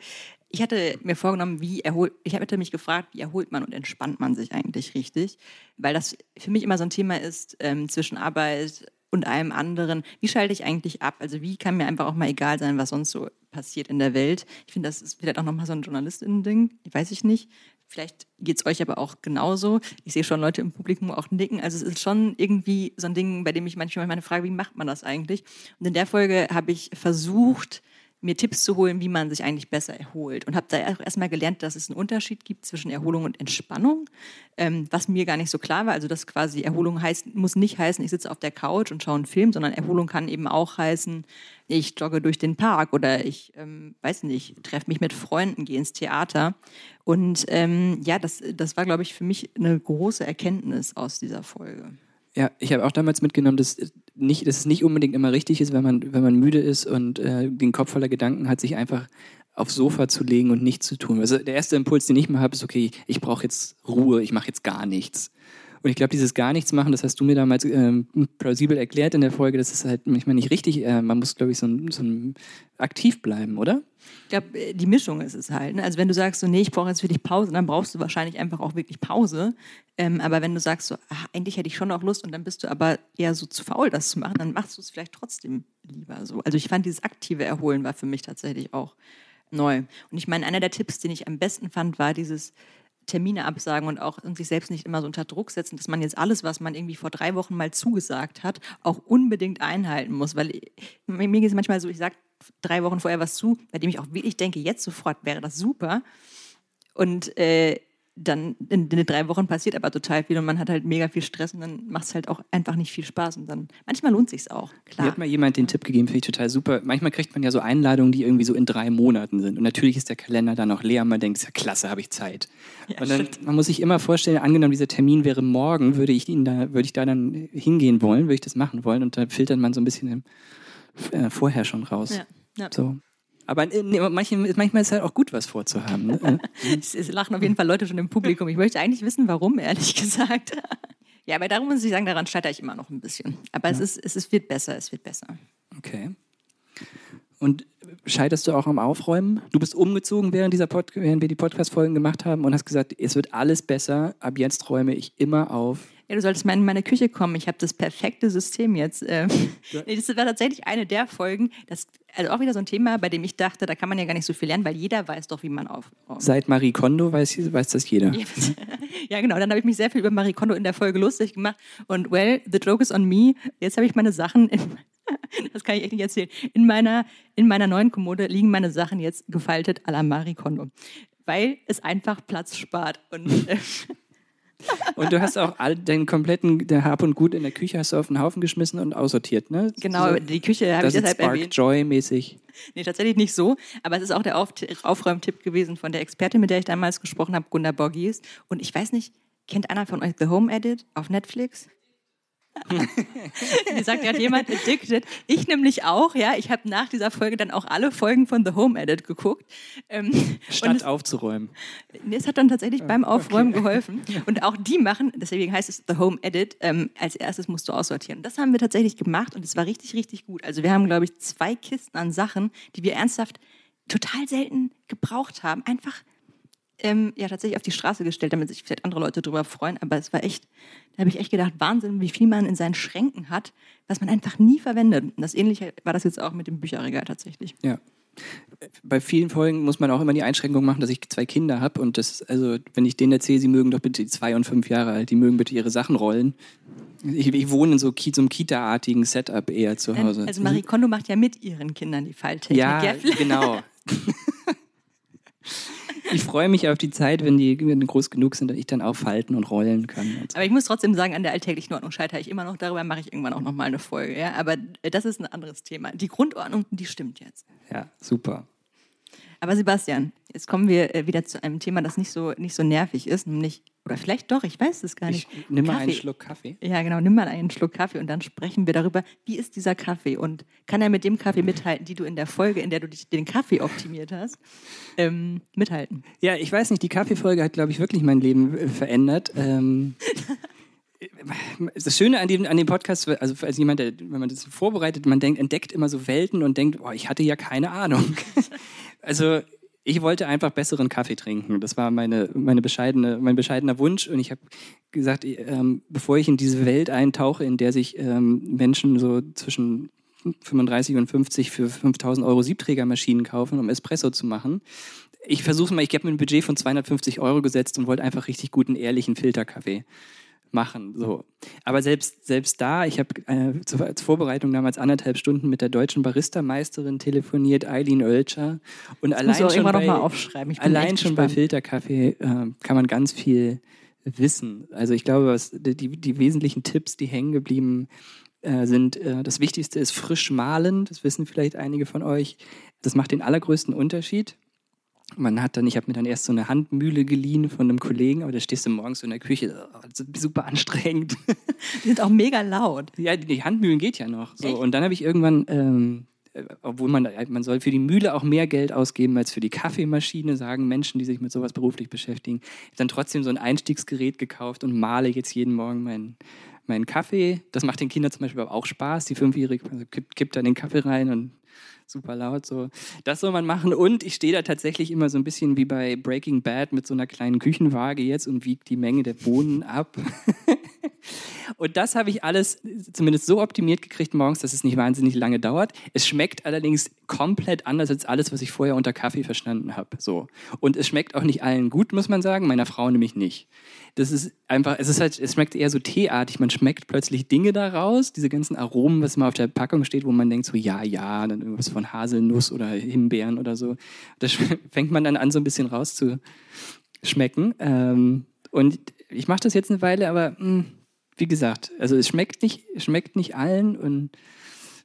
Ich hatte mir vorgenommen, wie erholt, ich hatte mich gefragt, wie erholt man und entspannt man sich eigentlich richtig? Weil das für mich immer so ein Thema ist ähm, zwischen Arbeit und allem anderen. Wie schalte ich eigentlich ab? Also wie kann mir einfach auch mal egal sein, was sonst so passiert in der Welt? Ich finde, das ist vielleicht auch nochmal so ein Journalistinnen-Ding, weiß ich nicht. Vielleicht geht es euch aber auch genauso. Ich sehe schon Leute im Publikum auch nicken. Also es ist schon irgendwie so ein Ding, bei dem ich manchmal meine Frage, wie macht man das eigentlich? Und in der Folge habe ich versucht, mir Tipps zu holen, wie man sich eigentlich besser erholt. Und habe da erstmal gelernt, dass es einen Unterschied gibt zwischen Erholung und Entspannung, ähm, was mir gar nicht so klar war. Also dass quasi Erholung heißt, muss nicht heißen, ich sitze auf der Couch und schaue einen Film, sondern Erholung kann eben auch heißen, ich jogge durch den Park oder ich, ähm, weiß nicht, treffe mich mit Freunden, gehe ins Theater. Und ähm, ja, das, das war, glaube ich, für mich eine große Erkenntnis aus dieser Folge. Ja, ich habe auch damals mitgenommen, dass, nicht, dass es nicht unbedingt immer richtig ist, wenn man, wenn man müde ist und äh, den Kopf voller Gedanken hat, sich einfach aufs Sofa zu legen und nichts zu tun. Also der erste Impuls, den ich mal habe, ist, okay, ich brauche jetzt Ruhe, ich mache jetzt gar nichts. Und ich glaube, dieses gar nichts machen, das hast du mir damals ähm, plausibel erklärt in der Folge, das ist halt manchmal nicht richtig. Äh, man muss, glaube ich, so, so aktiv bleiben, oder? Ich glaube, äh, die Mischung ist es halt. Ne? Also wenn du sagst, so, nee, ich brauche jetzt wirklich Pause, dann brauchst du wahrscheinlich einfach auch wirklich Pause. Ähm, aber wenn du sagst, so, ach, eigentlich hätte ich schon auch Lust und dann bist du aber eher so zu faul, das zu machen, dann machst du es vielleicht trotzdem lieber so. Also ich fand, dieses aktive Erholen war für mich tatsächlich auch neu. Und ich meine, einer der Tipps, den ich am besten fand, war dieses Termine absagen und auch sich selbst nicht immer so unter Druck setzen, dass man jetzt alles, was man irgendwie vor drei Wochen mal zugesagt hat, auch unbedingt einhalten muss. Weil ich, mir geht es manchmal so, ich sage drei Wochen vorher was zu, bei dem ich auch wirklich denke, jetzt sofort wäre das super. Und äh, dann in, in, drei Wochen passiert aber total viel und man hat halt mega viel Stress und dann macht es halt auch einfach nicht viel Spaß und dann manchmal lohnt sich auch. Klar. Mir hat mal jemand den Tipp gegeben, finde ich total super. Manchmal kriegt man ja so Einladungen, die irgendwie so in drei Monaten sind und natürlich ist der Kalender dann auch leer und man denkt, ist ja klasse, habe ich Zeit. Ja, und dann, man muss sich immer vorstellen, angenommen dieser Termin wäre morgen, würde ich ihn da, würde ich da dann hingehen wollen, würde ich das machen wollen und da filtert man so ein bisschen äh, vorher schon raus. Ja. Ja. So. Aber nee, manchmal, manchmal ist es halt auch gut, was vorzuhaben. Ne? es, es lachen auf jeden Fall Leute schon im Publikum. Ich möchte eigentlich wissen, warum, ehrlich gesagt. ja, aber darum muss ich sagen, daran scheitere ich immer noch ein bisschen. Aber ja. es, ist, es ist, wird besser, es wird besser. Okay. Und scheiterst du auch am Aufräumen? Du bist umgezogen, während, dieser Pod während wir die Podcast-Folgen gemacht haben und hast gesagt, es wird alles besser. Ab jetzt räume ich immer auf. Ja, du solltest mal in meine Küche kommen. Ich habe das perfekte System jetzt. Ähm, nee, das war tatsächlich eine der Folgen. Das, also auch wieder so ein Thema, bei dem ich dachte, da kann man ja gar nicht so viel lernen, weil jeder weiß doch, wie man aufräumt. Seit Marie Kondo weiß, weiß das jeder. ja, genau. Dann habe ich mich sehr viel über Marie Kondo in der Folge lustig gemacht. Und well, the joke is on me. Jetzt habe ich meine Sachen in, das kann ich echt nicht erzählen. In meiner, in meiner neuen Kommode liegen meine Sachen jetzt gefaltet à la Marie Kondo. Weil es einfach Platz spart. Und äh, und du hast auch all deinen kompletten der Hab und Gut in der Küche hast du auf den Haufen geschmissen und aussortiert, ne? Genau, so, die Küche habe ich deshalb Spark erwähnt. Joy mäßig. Nee, tatsächlich nicht so. Aber es ist auch der Auf Aufräumtipp gewesen von der Expertin, mit der ich damals gesprochen habe, Gunda Borgies. Und ich weiß nicht, kennt einer von euch The Home Edit auf Netflix? Wie sagt gerade jemand addicted. Ich nämlich auch, ja. Ich habe nach dieser Folge dann auch alle Folgen von The Home Edit geguckt. Ähm, Statt es, aufzuräumen. Nee, es hat dann tatsächlich beim Aufräumen okay. geholfen. Und auch die machen, deswegen heißt es The Home Edit, ähm, als erstes musst du aussortieren. Das haben wir tatsächlich gemacht und es war richtig, richtig gut. Also wir haben, glaube ich, zwei Kisten an Sachen, die wir ernsthaft total selten gebraucht haben. Einfach ähm, ja tatsächlich auf die Straße gestellt, damit sich vielleicht andere Leute darüber freuen. Aber es war echt, da habe ich echt gedacht, Wahnsinn, wie viel man in seinen Schränken hat, was man einfach nie verwendet. Und das Ähnliche war das jetzt auch mit dem Bücherregal tatsächlich. Ja. Bei vielen Folgen muss man auch immer die Einschränkung machen, dass ich zwei Kinder habe und das, also wenn ich denen erzähle, sie mögen doch bitte zwei und fünf Jahre alt, die mögen bitte ihre Sachen rollen. Ich, ich wohne in so, so einem Kita-artigen Setup eher zu Hause. Also Marie Kondo macht ja mit ihren Kindern die Falltechnik. Ja, genau. ich freue mich auf die Zeit, wenn die groß genug sind, dass ich dann auch falten und rollen kann. Und so. Aber ich muss trotzdem sagen, an der alltäglichen Ordnung scheitere ich immer noch. Darüber mache ich irgendwann auch noch mal eine Folge. Ja? Aber das ist ein anderes Thema. Die Grundordnung, die stimmt jetzt. Ja, super. Aber Sebastian, jetzt kommen wir äh, wieder zu einem Thema, das nicht so, nicht so nervig ist, nämlich, oder vielleicht doch, ich weiß es gar nicht. Ich, nimm mal einen Schluck Kaffee. Ja, genau, nimm mal einen Schluck Kaffee und dann sprechen wir darüber, wie ist dieser Kaffee und kann er mit dem Kaffee mithalten, die du in der Folge, in der du den Kaffee optimiert hast, ähm, mithalten? Ja, ich weiß nicht, die Kaffeefolge hat, glaube ich, wirklich mein Leben äh, verändert. Ähm, das Schöne an dem, an dem Podcast, also als jemand, der, wenn man das vorbereitet, man denkt, entdeckt immer so Welten und denkt, oh, ich hatte ja keine Ahnung. also ich wollte einfach besseren Kaffee trinken. Das war meine, meine bescheidene, mein bescheidener Wunsch. Und ich habe gesagt, ähm, bevor ich in diese Welt eintauche, in der sich ähm, Menschen so zwischen 35 und 50 für 5000 Euro Siebträgermaschinen kaufen, um Espresso zu machen. Ich versuche mal, ich habe mir ein Budget von 250 Euro gesetzt und wollte einfach richtig guten, ehrlichen Filterkaffee machen. So. Aber selbst, selbst da, ich habe äh, zur, Vorbereitung damals anderthalb Stunden mit der deutschen Barista-Meisterin telefoniert, Eileen Oelcher. Und das allein schon, bei, allein schon bei Filterkaffee äh, kann man ganz viel wissen. Also ich glaube, was, die, die wesentlichen Tipps, die hängen geblieben äh, sind, äh, das Wichtigste ist frisch mahlen. Das wissen vielleicht einige von euch. Das macht den allergrößten Unterschied. Man hat dann, ich habe mir dann erst so eine Handmühle geliehen von einem Kollegen, aber da stehst du morgens in der Küche, oh, super anstrengend. Die sind auch mega laut. Ja, die Handmühlen geht ja noch. So. Und dann habe ich irgendwann, ähm, äh, obwohl man, man soll für die Mühle auch mehr Geld ausgeben als für die Kaffeemaschine, sagen Menschen, die sich mit sowas beruflich beschäftigen. Ich habe dann trotzdem so ein Einstiegsgerät gekauft und male jetzt jeden Morgen meinen meinen Kaffee. Das macht den Kindern zum Beispiel auch Spaß. Die Fünfjährige also kippt, kippt dann den Kaffee rein und super laut. So. Das soll man machen. Und ich stehe da tatsächlich immer so ein bisschen wie bei Breaking Bad mit so einer kleinen Küchenwaage jetzt und wiege die Menge der Bohnen ab. und das habe ich alles zumindest so optimiert gekriegt morgens, dass es nicht wahnsinnig lange dauert. Es schmeckt allerdings komplett anders als alles, was ich vorher unter Kaffee verstanden habe. So. Und es schmeckt auch nicht allen gut, muss man sagen, meiner Frau nämlich nicht. Das ist einfach, es ist halt, es schmeckt eher so teeartig. Man schmeckt plötzlich Dinge daraus, diese ganzen Aromen, was mal auf der Packung steht, wo man denkt so, ja, ja, dann irgendwas von Haselnuss oder Himbeeren oder so. Das fängt man dann an, so ein bisschen rauszuschmecken. Ähm, und ich mache das jetzt eine Weile, aber mh, hm, wie gesagt, also es schmeckt nicht, schmeckt nicht allen und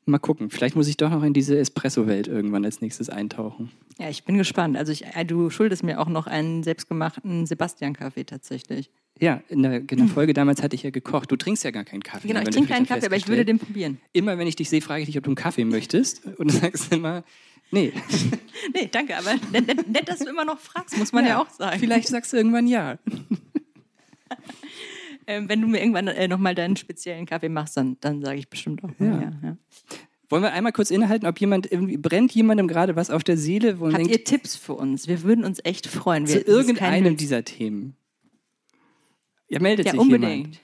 mal gucken. Vielleicht muss ich doch noch in diese Espresso-Welt irgendwann als nächstes eintauchen. Ja, ich bin gespannt. Also ich, äh, du schuldest mir auch noch einen selbstgemachten Sebastian-Kaffee tatsächlich. Ja, in der, in der, Folge damals hatte ich ja gekocht. Du trinkst ja gar keinen Kaffee. Genau, ich trinke keinen Kaffee, aber ich würde den probieren. Immer wenn ich dich sehe, frage ich dich, ob du einen Kaffee möchtest. Und du sagst immer, nee. nee, danke, aber nett, nett, dass du immer noch fragst, muss man ja, ja auch sagen. Vielleicht sagst du irgendwann ja. ähm, wenn du mir irgendwann äh, nochmal deinen speziellen Kaffee machst, dann, dann sage ich bestimmt auch ja. ja, ja. Wollen wir einmal kurz innehalten, ob jemand irgendwie brennt jemandem gerade was auf der Seele? Wo Habt denkt, ihr Tipps für uns? Wir würden uns echt freuen. Wir, zu irgendeinem dieser Themen. Ja, meldet ja, sich unbedingt. jemand.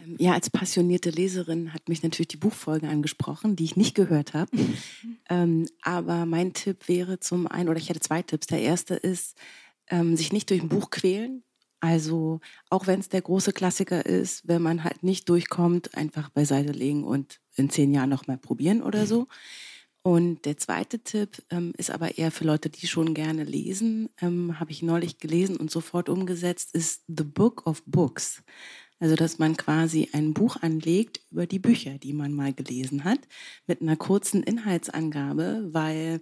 Ähm, ja, als passionierte Leserin hat mich natürlich die Buchfolge angesprochen, die ich nicht gehört habe. ähm, aber mein Tipp wäre zum einen, oder ich hätte zwei Tipps. Der erste ist, ähm, sich nicht durch ein Buch quälen. Also auch wenn es der große Klassiker ist, wenn man halt nicht durchkommt, einfach beiseite legen und in zehn Jahren nochmal probieren oder so. Und der zweite Tipp ähm, ist aber eher für Leute, die schon gerne lesen, ähm, habe ich neulich gelesen und sofort umgesetzt, ist The Book of Books. Also, dass man quasi ein Buch anlegt über die Bücher, die man mal gelesen hat, mit einer kurzen Inhaltsangabe, weil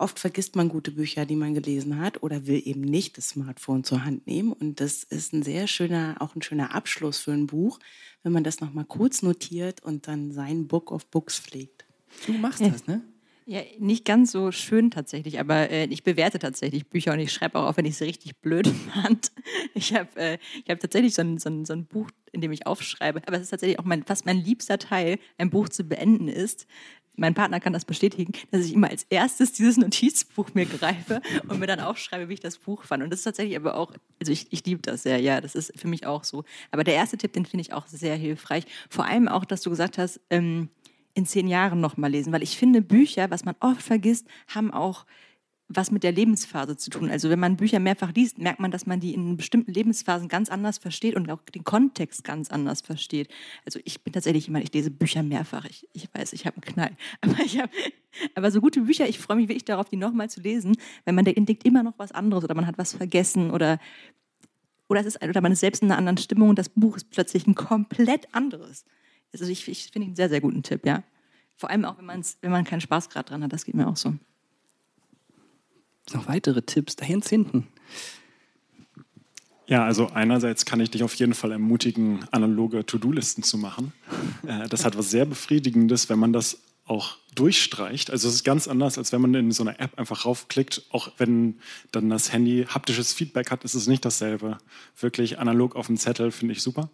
Oft vergisst man gute Bücher, die man gelesen hat oder will eben nicht das Smartphone zur Hand nehmen. Und das ist ein sehr schöner, auch ein schöner Abschluss für ein Buch, wenn man das nochmal kurz notiert und dann sein Book of Books pflegt. Du machst das, ne? Ja, nicht ganz so schön tatsächlich, aber äh, ich bewerte tatsächlich Bücher und ich schreibe auch, auch wenn ich sie richtig blöd fand. Ich habe äh, hab tatsächlich so ein, so, ein, so ein Buch, in dem ich aufschreibe, aber es ist tatsächlich auch mein, fast mein liebster Teil, ein Buch zu beenden ist, mein Partner kann das bestätigen, dass ich immer als erstes dieses Notizbuch mir greife und mir dann aufschreibe, wie ich das Buch fand. Und das ist tatsächlich aber auch, also ich, ich liebe das sehr, ja, das ist für mich auch so. Aber der erste Tipp, den finde ich auch sehr hilfreich. Vor allem auch, dass du gesagt hast, ähm, in zehn Jahren nochmal lesen, weil ich finde, Bücher, was man oft vergisst, haben auch was mit der Lebensphase zu tun. Also wenn man Bücher mehrfach liest, merkt man, dass man die in bestimmten Lebensphasen ganz anders versteht und auch den Kontext ganz anders versteht. Also ich bin tatsächlich jemand, ich lese Bücher mehrfach. Ich, ich weiß, ich habe einen Knall. Aber, hab, aber so gute Bücher, ich freue mich wirklich darauf, die nochmal zu lesen, weil man entdeckt immer noch was anderes oder man hat was vergessen oder oder, es ist, oder man ist selbst in einer anderen Stimmung und das Buch ist plötzlich ein komplett anderes. Also ich, ich finde einen sehr, sehr guten Tipp, ja. Vor allem auch, wenn, wenn man keinen Spaß gerade dran hat, das geht mir auch so noch weitere Tipps da hinten? Ja, also einerseits kann ich dich auf jeden Fall ermutigen, analoge To-Do-Listen zu machen. Äh, das hat was sehr Befriedigendes, wenn man das auch durchstreicht. Also es ist ganz anders, als wenn man in so einer App einfach raufklickt. Auch wenn dann das Handy haptisches Feedback hat, ist es nicht dasselbe. Wirklich analog auf dem Zettel finde ich super.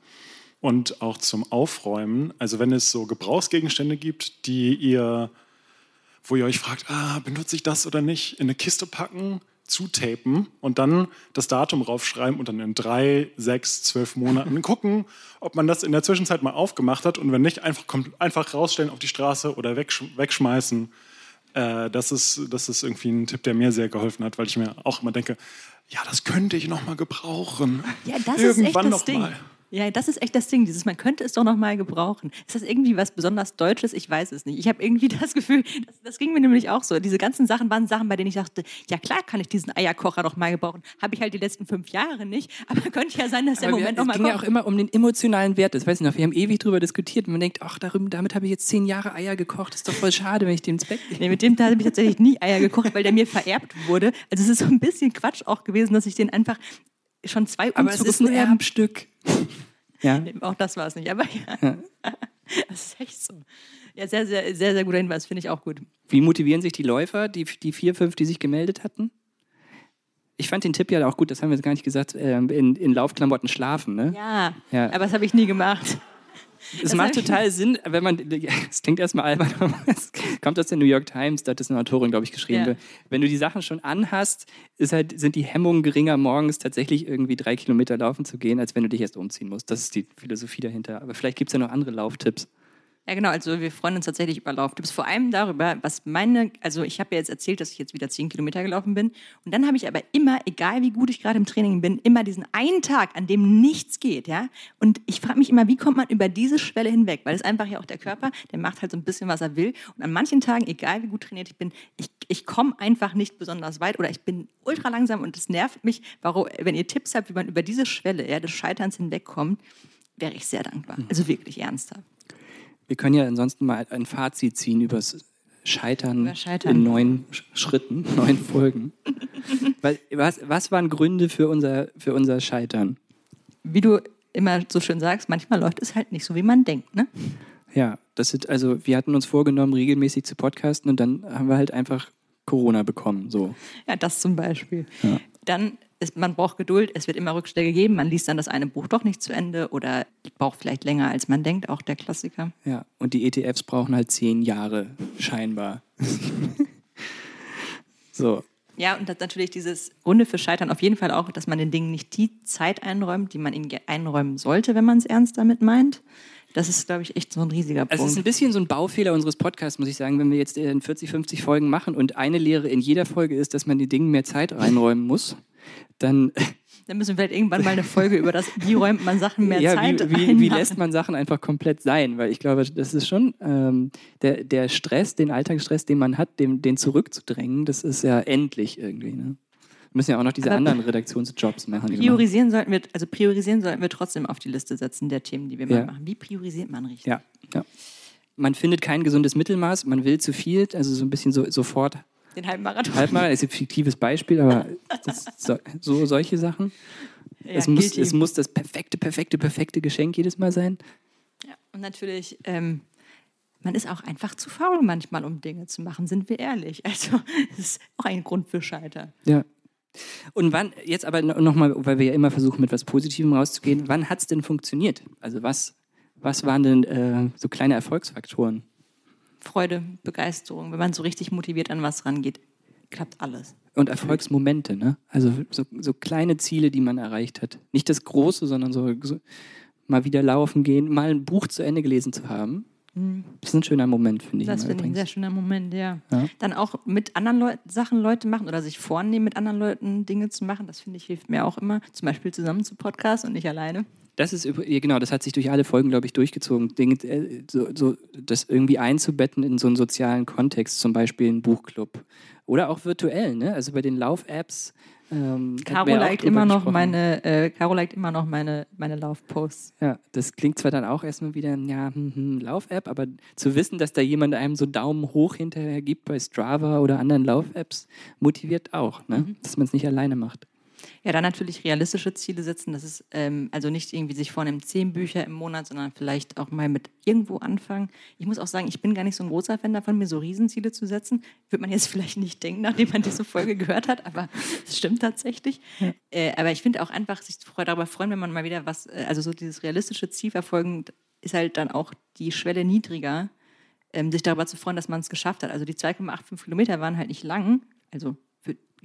Und auch zum Aufräumen. Also wenn es so Gebrauchsgegenstände gibt, die ihr wo ihr euch fragt, ah, benutze ich das oder nicht, in eine Kiste packen, zutapen und dann das Datum raufschreiben und dann in drei, sechs, zwölf Monaten gucken, ob man das in der Zwischenzeit mal aufgemacht hat und wenn nicht, einfach, einfach rausstellen auf die Straße oder wegsch wegschmeißen. Äh, das, ist, das ist irgendwie ein Tipp, der mir sehr geholfen hat, weil ich mir auch immer denke, ja, das könnte ich noch mal gebrauchen. Ja, das Irgendwann ist echt das noch Ding. Mal. Ja, das ist echt das Ding, dieses, man könnte es doch noch mal gebrauchen. Ist das irgendwie was besonders Deutsches? Ich weiß es nicht. Ich habe irgendwie das Gefühl, das, das, ging mir nämlich auch so. Diese ganzen Sachen waren Sachen, bei denen ich dachte, ja klar kann ich diesen Eierkocher noch mal gebrauchen. Habe ich halt die letzten fünf Jahre nicht. Aber könnte ja sein, dass der aber Moment wir, noch mal Es ging ja auch immer um den emotionalen Wert. Das weiß ich noch. Wir haben ewig drüber diskutiert. Und man denkt, ach, darüber, damit habe ich jetzt zehn Jahre Eier gekocht. Das ist doch voll schade, wenn ich den ins Bett Nee, mit dem habe ich tatsächlich nie Eier gekocht, weil der mir vererbt wurde. Also es ist so ein bisschen Quatsch auch gewesen, dass ich den einfach schon zwei Umzüge Aber es ist ein Erbstück. Ja. Auch das war es nicht, aber ja. ja. Das ist echt so. Ja, sehr, sehr, sehr, sehr guter Hinweis, finde ich auch gut. Wie motivieren sich die Läufer, die, die vier, fünf, die sich gemeldet hatten? Ich fand den Tipp ja auch gut, das haben wir jetzt gar nicht gesagt, ähm, in, in Laufklamotten schlafen, ne? Ja, ja. aber das habe ich nie gemacht. Es Das macht total Sinn, wenn man, es klingt erstmal albern, aber es kommt aus der New York Times, da hat das eine Autorin, glaube ich, geschrieben. Ja. Wenn du die Sachen schon anhast, ist halt, sind die Hemmungen geringer, morgens tatsächlich irgendwie drei Kilometer laufen zu gehen, als wenn du dich erst umziehen musst. Das ist die Philosophie dahinter. Aber vielleicht gibt es ja noch andere Lauftipps. Ja, genau. Also wir freuen uns tatsächlich über Lauftipps. Vor allem darüber, was meine, also ich habe ja jetzt erzählt, dass ich jetzt wieder 10 Kilometer gelaufen bin. Und dann habe ich aber immer, egal wie gut ich gerade im Training bin, immer diesen einen Tag, an dem nichts geht, ja. Und ich frage mich immer, wie kommt man über diese Schwelle hinweg? Weil es einfach ja auch der Körper, der macht halt so ein bisschen, was er will. Und an manchen Tagen, egal wie gut trainiert ich bin, ich, ich komme einfach nicht besonders weit oder ich bin ultra langsam und es nervt mich. Warum, wenn ihr Tipps habt, wie man über diese Schwelle ja, des Scheiterns hinwegkommt, wäre ich sehr dankbar. Also wirklich ernsthaft. Wir können ja ansonsten mal ein Fazit ziehen übers Scheitern, Über Scheitern. in neun Sch- Schritten, neun Folgen. Was, was waren Gründe für unser, für unser Scheitern? wie du immer so schön sagst, manchmal läuft es halt nicht so, wie man denkt. Ne? Ja, das sind, also wir hatten uns vorgenommen, regelmäßig zu podcasten und dann haben wir halt einfach Corona bekommen. So. Ja, das zum Beispiel. Dann ist, man braucht Geduld, es wird immer Rückschläge geben, man liest dann das eine Buch doch nicht zu Ende oder braucht vielleicht länger, als man denkt, auch der Klassiker. Ja, und die ETFs brauchen halt zehn Jahre, scheinbar. so. Ja, und das natürlich dieses Runde für Scheitern auf jeden Fall auch, dass man den Dingen nicht die Zeit einräumt, die man ihnen einräumen sollte, wenn man es ernst damit meint. Das ist, glaube ich, echt so ein riesiger Also es ist ein Punkt. bisschen so ein Baufehler unseres Podcasts, muss ich sagen, wenn wir jetzt in 40, 50 Folgen machen und eine Lehre in jeder Folge ist, dass man den Dingen mehr Zeit reinräumen muss, dann Dann müssen wir vielleicht irgendwann mal eine Folge über das, wie räumt man Sachen mehr ja, Zeit wie, wie, ein wie lässt man Sachen einfach komplett sein? Weil ich glaube, das ist schon ähm, der, der Stress, den Alltagsstress, den man hat, dem, den zurückzudrängen, das ist ja endlich irgendwie. Ne? Wir müssen ja auch noch diese Aber- anderen Redaktionsjobs machen. Priorisieren sollten wir, also priorisieren sollten wir trotzdem auf die Liste setzen der Themen, die wir Ja. mal machen. Wie priorisiert man richtig? Ja, ja. Man findet kein gesundes Mittelmaß, man will zu viel, also so ein bisschen so, sofort Den Halbmarathon. Halbmarathon ist ein fiktives Beispiel, aber so, so solche Sachen. Ja, es, muss, es muss das perfekte, perfekte, perfekte Geschenk jedes Mal sein. Ja, und natürlich, ähm, man ist auch einfach zu faul manchmal, um Dinge zu machen, sind wir ehrlich. Also, das ist auch ein Grund für Scheitern. Ja. Und wann, jetzt aber nochmal, weil wir ja immer versuchen, mit was Positivem rauszugehen, wann hat es denn funktioniert? Also was, was waren denn äh, so kleine Erfolgsfaktoren? Freude, Begeisterung, wenn man so richtig motiviert an was rangeht, klappt alles. Und Erfolgsmomente, ne? Also so, so kleine Ziele, die man erreicht hat. Nicht das Große, sondern so, so mal wieder laufen gehen, mal ein Buch zu Ende gelesen zu haben. Das ist ein schöner Moment, finde ich. Das finde ich ein sehr schöner Moment, ja. Ja. Dann auch mit anderen Leu Sachen Leute machen oder sich vornehmen, mit anderen Leuten Dinge zu machen, das finde ich hilft mir auch immer. Zum Beispiel zusammen zu Podcast und nicht alleine. Das ist genau, das hat sich durch alle Folgen, glaube ich, durchgezogen. Dinge, äh, so, so, das irgendwie einzubetten in so einen sozialen Kontext, zum Beispiel einen Buchclub. Oder auch virtuell, ne? Also bei den Lauf-Apps. Ähm, Caro liked immer noch gesprochen. meine, äh, Caro liked immer noch meine, meine Laufposts. Ja, das klingt zwar dann auch erstmal wieder, ja, hm, hm, Lauf-App, aber zu wissen, dass da jemand einem so Daumen hoch hinterher gibt bei Strava oder anderen Lauf-Apps, motiviert auch, ne? Mhm. dass man es nicht alleine macht. Ja, dann natürlich realistische Ziele setzen. Das ist ähm, also nicht irgendwie sich vornehmen, zehn Bücher im Monat, sondern vielleicht auch mal mit irgendwo anfangen. Ich muss auch sagen, ich bin gar nicht so ein großer Fan davon, mir so Riesenziele zu setzen. Würde man jetzt vielleicht nicht denken, nachdem man diese Folge gehört hat, aber es stimmt tatsächlich. Äh, aber ich finde auch einfach, sich darüber freuen, wenn man mal wieder was, äh, also so dieses realistische Ziel verfolgen, ist halt dann auch die Schwelle niedriger, ähm, sich darüber zu freuen, dass man es geschafft hat. Also die 2,85 Kilometer waren halt nicht lang, also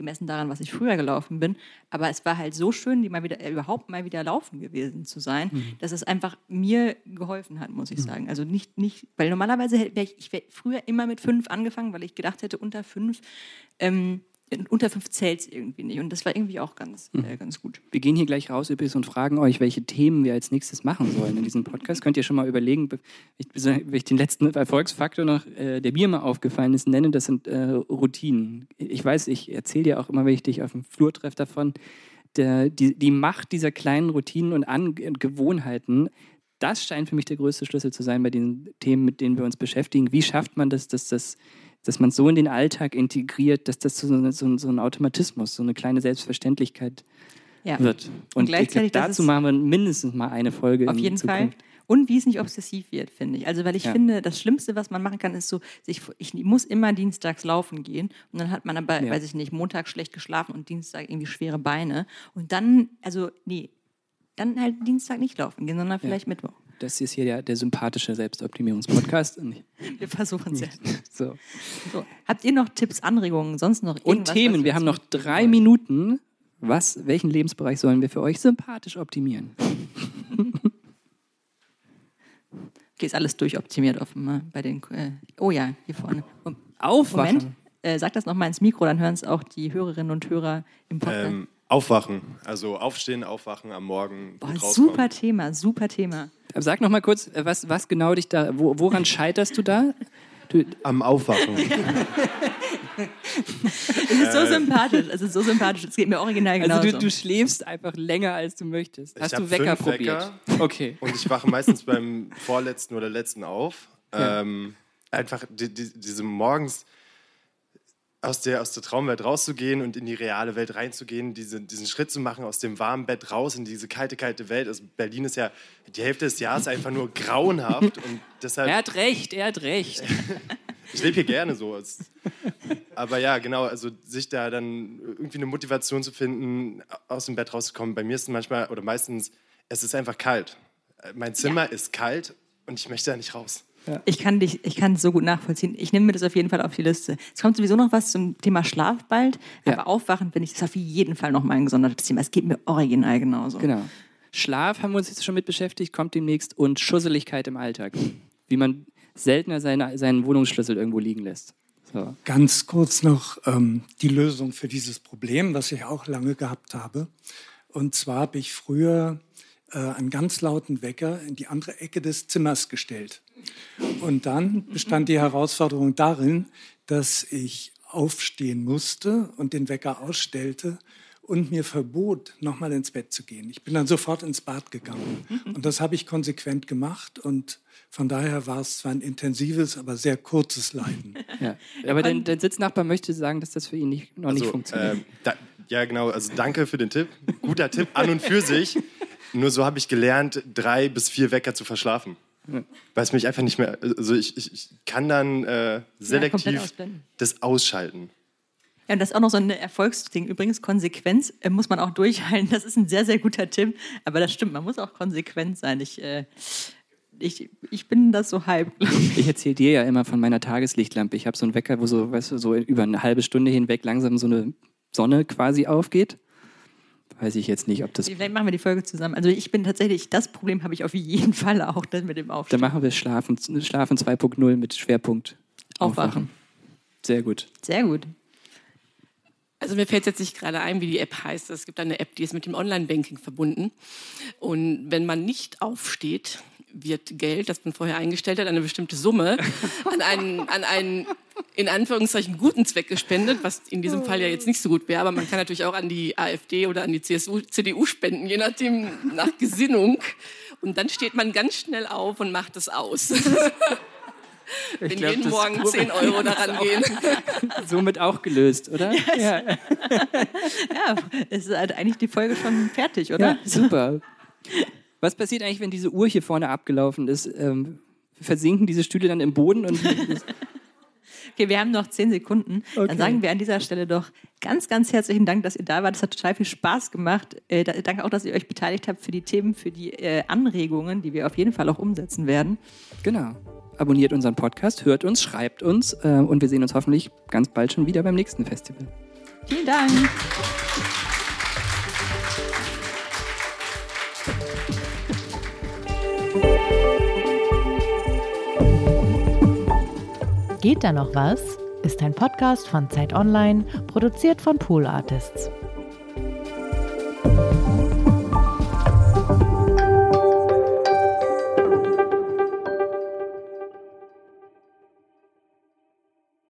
gemessen daran, was ich früher gelaufen bin, aber es war halt so schön, die mal wieder, äh, überhaupt mal wieder laufen gewesen zu sein, Mhm. dass es einfach mir geholfen hat, muss ich sagen. Also nicht, nicht, weil normalerweise wäre ich, ich früher immer mit fünf angefangen, weil ich gedacht hätte, unter fünf, ähm, unter fünf zählt es irgendwie nicht. Und das war irgendwie auch ganz, Mhm. äh, ganz gut. Wir gehen hier gleich raus übrigens und fragen euch, welche Themen wir als nächstes machen sollen in diesem Podcast. Könnt ihr schon mal überlegen, wenn ich den letzten Erfolgsfaktor noch, äh, der mir mal aufgefallen ist, nenne, das sind äh, Routinen. Ich weiß, ich erzähle dir auch immer, wenn ich dich auf dem Flur treffe davon, der, die, die Macht dieser kleinen Routinen und Gewohnheiten, das scheint für mich der größte Schlüssel zu sein bei den Themen, mit denen wir uns beschäftigen. Wie schafft man das, dass das dass man so in den Alltag integriert, dass das so, eine- so, ein- so ein Automatismus, so eine kleine Selbstverständlichkeit Ja. wird. Und, ich gleichzeitig, glaub, dazu machen wir mindestens mal eine Folge. Auf jeden Zukunft. Fall. Und wie es nicht obsessiv wird, finde ich. Also, weil ich Ja. finde, das Schlimmste, was man machen kann, ist so, sich, ich muss immer dienstags laufen gehen. Und dann hat man aber, Ja. weiß ich nicht, Montag schlecht geschlafen und Dienstag irgendwie schwere Beine. Und dann, also, nee, dann halt Dienstag nicht laufen gehen, sondern vielleicht Mittwoch. Das ist hier der, der sympathische Selbstoptimierungspodcast. Wir versuchen es ja. So. So. Habt ihr noch Tipps, Anregungen, sonst noch Und irgendwas? Themen, was wir haben noch drei Minuten. Was, welchen Lebensbereich sollen wir für euch sympathisch optimieren? Okay, ist alles durchoptimiert offenbar bei den. Äh, oh ja, hier vorne. Aufwachen. Moment, äh, sag das nochmal ins Mikro, dann hören es auch die Hörerinnen und Hörer im Podcast. Ähm, aufwachen. Also aufstehen, aufwachen am Morgen. Boah, super Thema, super Thema. Sag noch mal kurz, äh, was, was genau dich da, wo, woran scheiterst du da? Du, Am Aufwachen. Es ist so sympathisch, es ist so sympathisch, es geht mir original genauso. also du, du schläfst einfach länger, als du möchtest. Hast du Wecker fünf probiert? Wecker. Okay. Und ich wache meistens beim vorletzten oder letzten auf. Ähm, einfach die, die, diese morgens aus der, aus der Traumwelt rauszugehen und in die reale Welt reinzugehen, diese, diesen Schritt zu machen, aus dem warmen Bett raus in diese kalte, kalte Welt. Also Berlin ist ja die Hälfte des Jahres einfach nur grauenhaft und deshalb. Er hat recht, er hat recht. Ich lebe hier gerne so. Aber ja, genau, also sich da dann irgendwie eine Motivation zu finden, aus dem Bett rauszukommen. Bei mir ist es manchmal oder meistens, es ist einfach kalt. Mein Zimmer ist kalt und ich möchte da nicht raus. Ich kann dich, ich kann es so gut nachvollziehen. Ich nehme mir das auf jeden Fall auf die Liste. Es kommt sowieso noch was zum Thema Schlaf bald, Ja. aber Aufwachen finde ich das auf jeden Fall noch mal ein gesondertes Thema. Es geht mir original genauso. Genau. Schlaf haben wir uns jetzt schon mit beschäftigt, kommt demnächst und Schusseligkeit im Alltag. Wie man seltener seine, seinen Wohnungsschlüssel irgendwo liegen lässt. So. Ganz kurz noch ähm, die Lösung für dieses Problem, was ich auch lange gehabt habe. Und zwar habe ich früher äh, einen ganz lauten Wecker in die andere Ecke des Zimmers gestellt. Und dann bestand die Herausforderung darin, dass ich aufstehen musste und den Wecker ausstellte und mir verbot, nochmal ins Bett zu gehen. Ich bin dann sofort ins Bad gegangen. Und das habe ich konsequent gemacht. Und von daher war es zwar ein intensives, aber sehr kurzes Leiden. Ja. Aber dein, dein Sitznachbar möchte sagen, dass das für ihn nicht, noch nicht Also, funktioniert. ähm, da, ja, genau. Also danke für den Tipp. Guter Tipp an und für sich. Nur so habe ich gelernt, drei bis vier Wecker zu verschlafen. Weil es mich einfach nicht mehr. Also ich, ich, ich kann dann äh, selektiv ausblenden. das ausschalten. Ja, und das ist auch noch so ein Erfolgsding. Übrigens, Konsequenz äh, muss man auch durchhalten. Das ist ein sehr, sehr guter Tipp. Aber das stimmt, man muss auch konsequent sein. Ich, äh, ich, ich bin das so halb, glaube ich. Ich erzähle dir ja immer von meiner Tageslichtlampe. Ich habe so einen Wecker, wo so, weißt du, so über eine halbe Stunde hinweg langsam so eine Sonne quasi aufgeht. Weiß ich jetzt nicht, ob das. Vielleicht machen wir die Folge zusammen. Also ich bin tatsächlich, das Problem habe ich auf jeden Fall auch das mit dem Dann Aufstehen. machen wir Schlafen, Schlafen 2.0 mit Schwerpunkt Aufwachen. Sehr gut. Sehr gut. Also mir fällt jetzt nicht gerade ein, wie die App heißt. Es gibt eine App, die ist mit dem Online-Banking verbunden. Und wenn man nicht aufsteht, wird Geld, das man vorher eingestellt hat, eine bestimmte Summe an einen, an einen in Anführungszeichen guten Zweck gespendet, was in diesem Fall ja jetzt nicht so gut wäre. Aber man kann natürlich auch an die AfD oder an die CSU, CDU spenden, je nachdem nach Gesinnung. Und dann steht man ganz schnell auf und macht es aus. Wenn glaub, jeden Morgen 10 Euro daran gehen. Somit auch gelöst, oder? Ja, Ja, es ist halt eigentlich die Folge schon fertig, oder? ja, super. Was passiert eigentlich, wenn diese Uhr hier vorne abgelaufen ist? Ähm, versinken diese Stühle dann im Boden und Okay, wir haben noch zehn Sekunden. Okay. Dann sagen wir an dieser Stelle doch ganz, ganz herzlichen Dank, dass ihr da wart. Das hat total viel Spaß gemacht. Äh, da, danke auch, dass ihr euch beteiligt habt für die Themen, für die äh, Anregungen, die wir auf jeden Fall auch umsetzen werden. genau. Abonniert unseren Podcast, hört uns, schreibt uns äh, und wir sehen uns hoffentlich ganz bald schon wieder beim nächsten Festival. Vielen Dank. Geht da noch was? Ist ein Podcast von Zeit Online, produziert von Pool Artists.